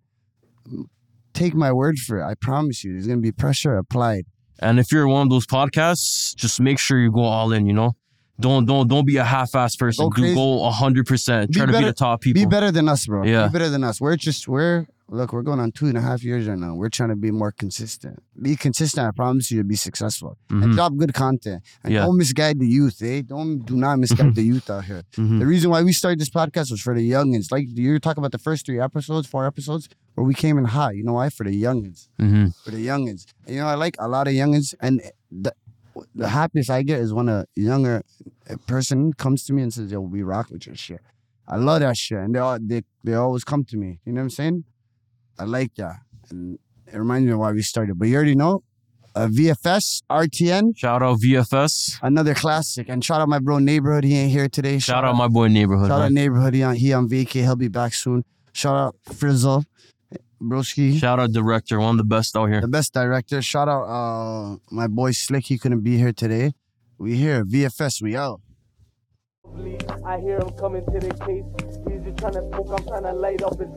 Take my word for it. I promise you, there's gonna be pressure applied. And if you're one of those podcasts, just make sure you go all in, you know? Don't don't don't be a half-ass person. Go Do go hundred percent. Try to be the top people. Be better than us, bro. Yeah. Be better than us. We're just we're look, we're going on two and a half years right now. We're trying to be more consistent. Be consistent. I promise you, to be successful and Mhm. drop good content. And Yeah. don't misguide the youth. Eh? Don't do not misguide the youth out here. Mhm. The reason why we started this podcast was for the youngins. Like you were talking about the first three episodes, four episodes, where we came in hot. You know why? For the youngins. Mhm. For the youngins. And, you know, I like a lot of youngins, and the the happiest I get is when a younger person comes to me and says, "Yo, we rock with your shit." I love that shit, and they all they they always come to me. You know what I'm saying? I like that, and it reminds me of why we started. But you already know, uh, VFS RTN, Shout out VFS. another classic. And shout out my bro neighborhood. He ain't here today. Shout out my boy neighborhood. Shout out neighborhood. He on, he on vacay. He'll be back soon. Shout out Frizzle, Broski, Shout out director, one of the best out here. the best director. Shout out uh my boy Slick. He couldn't be here today. We here VFS. We out. I hear him coming to the case. He's just trying to smoke. I'm trying to light up his.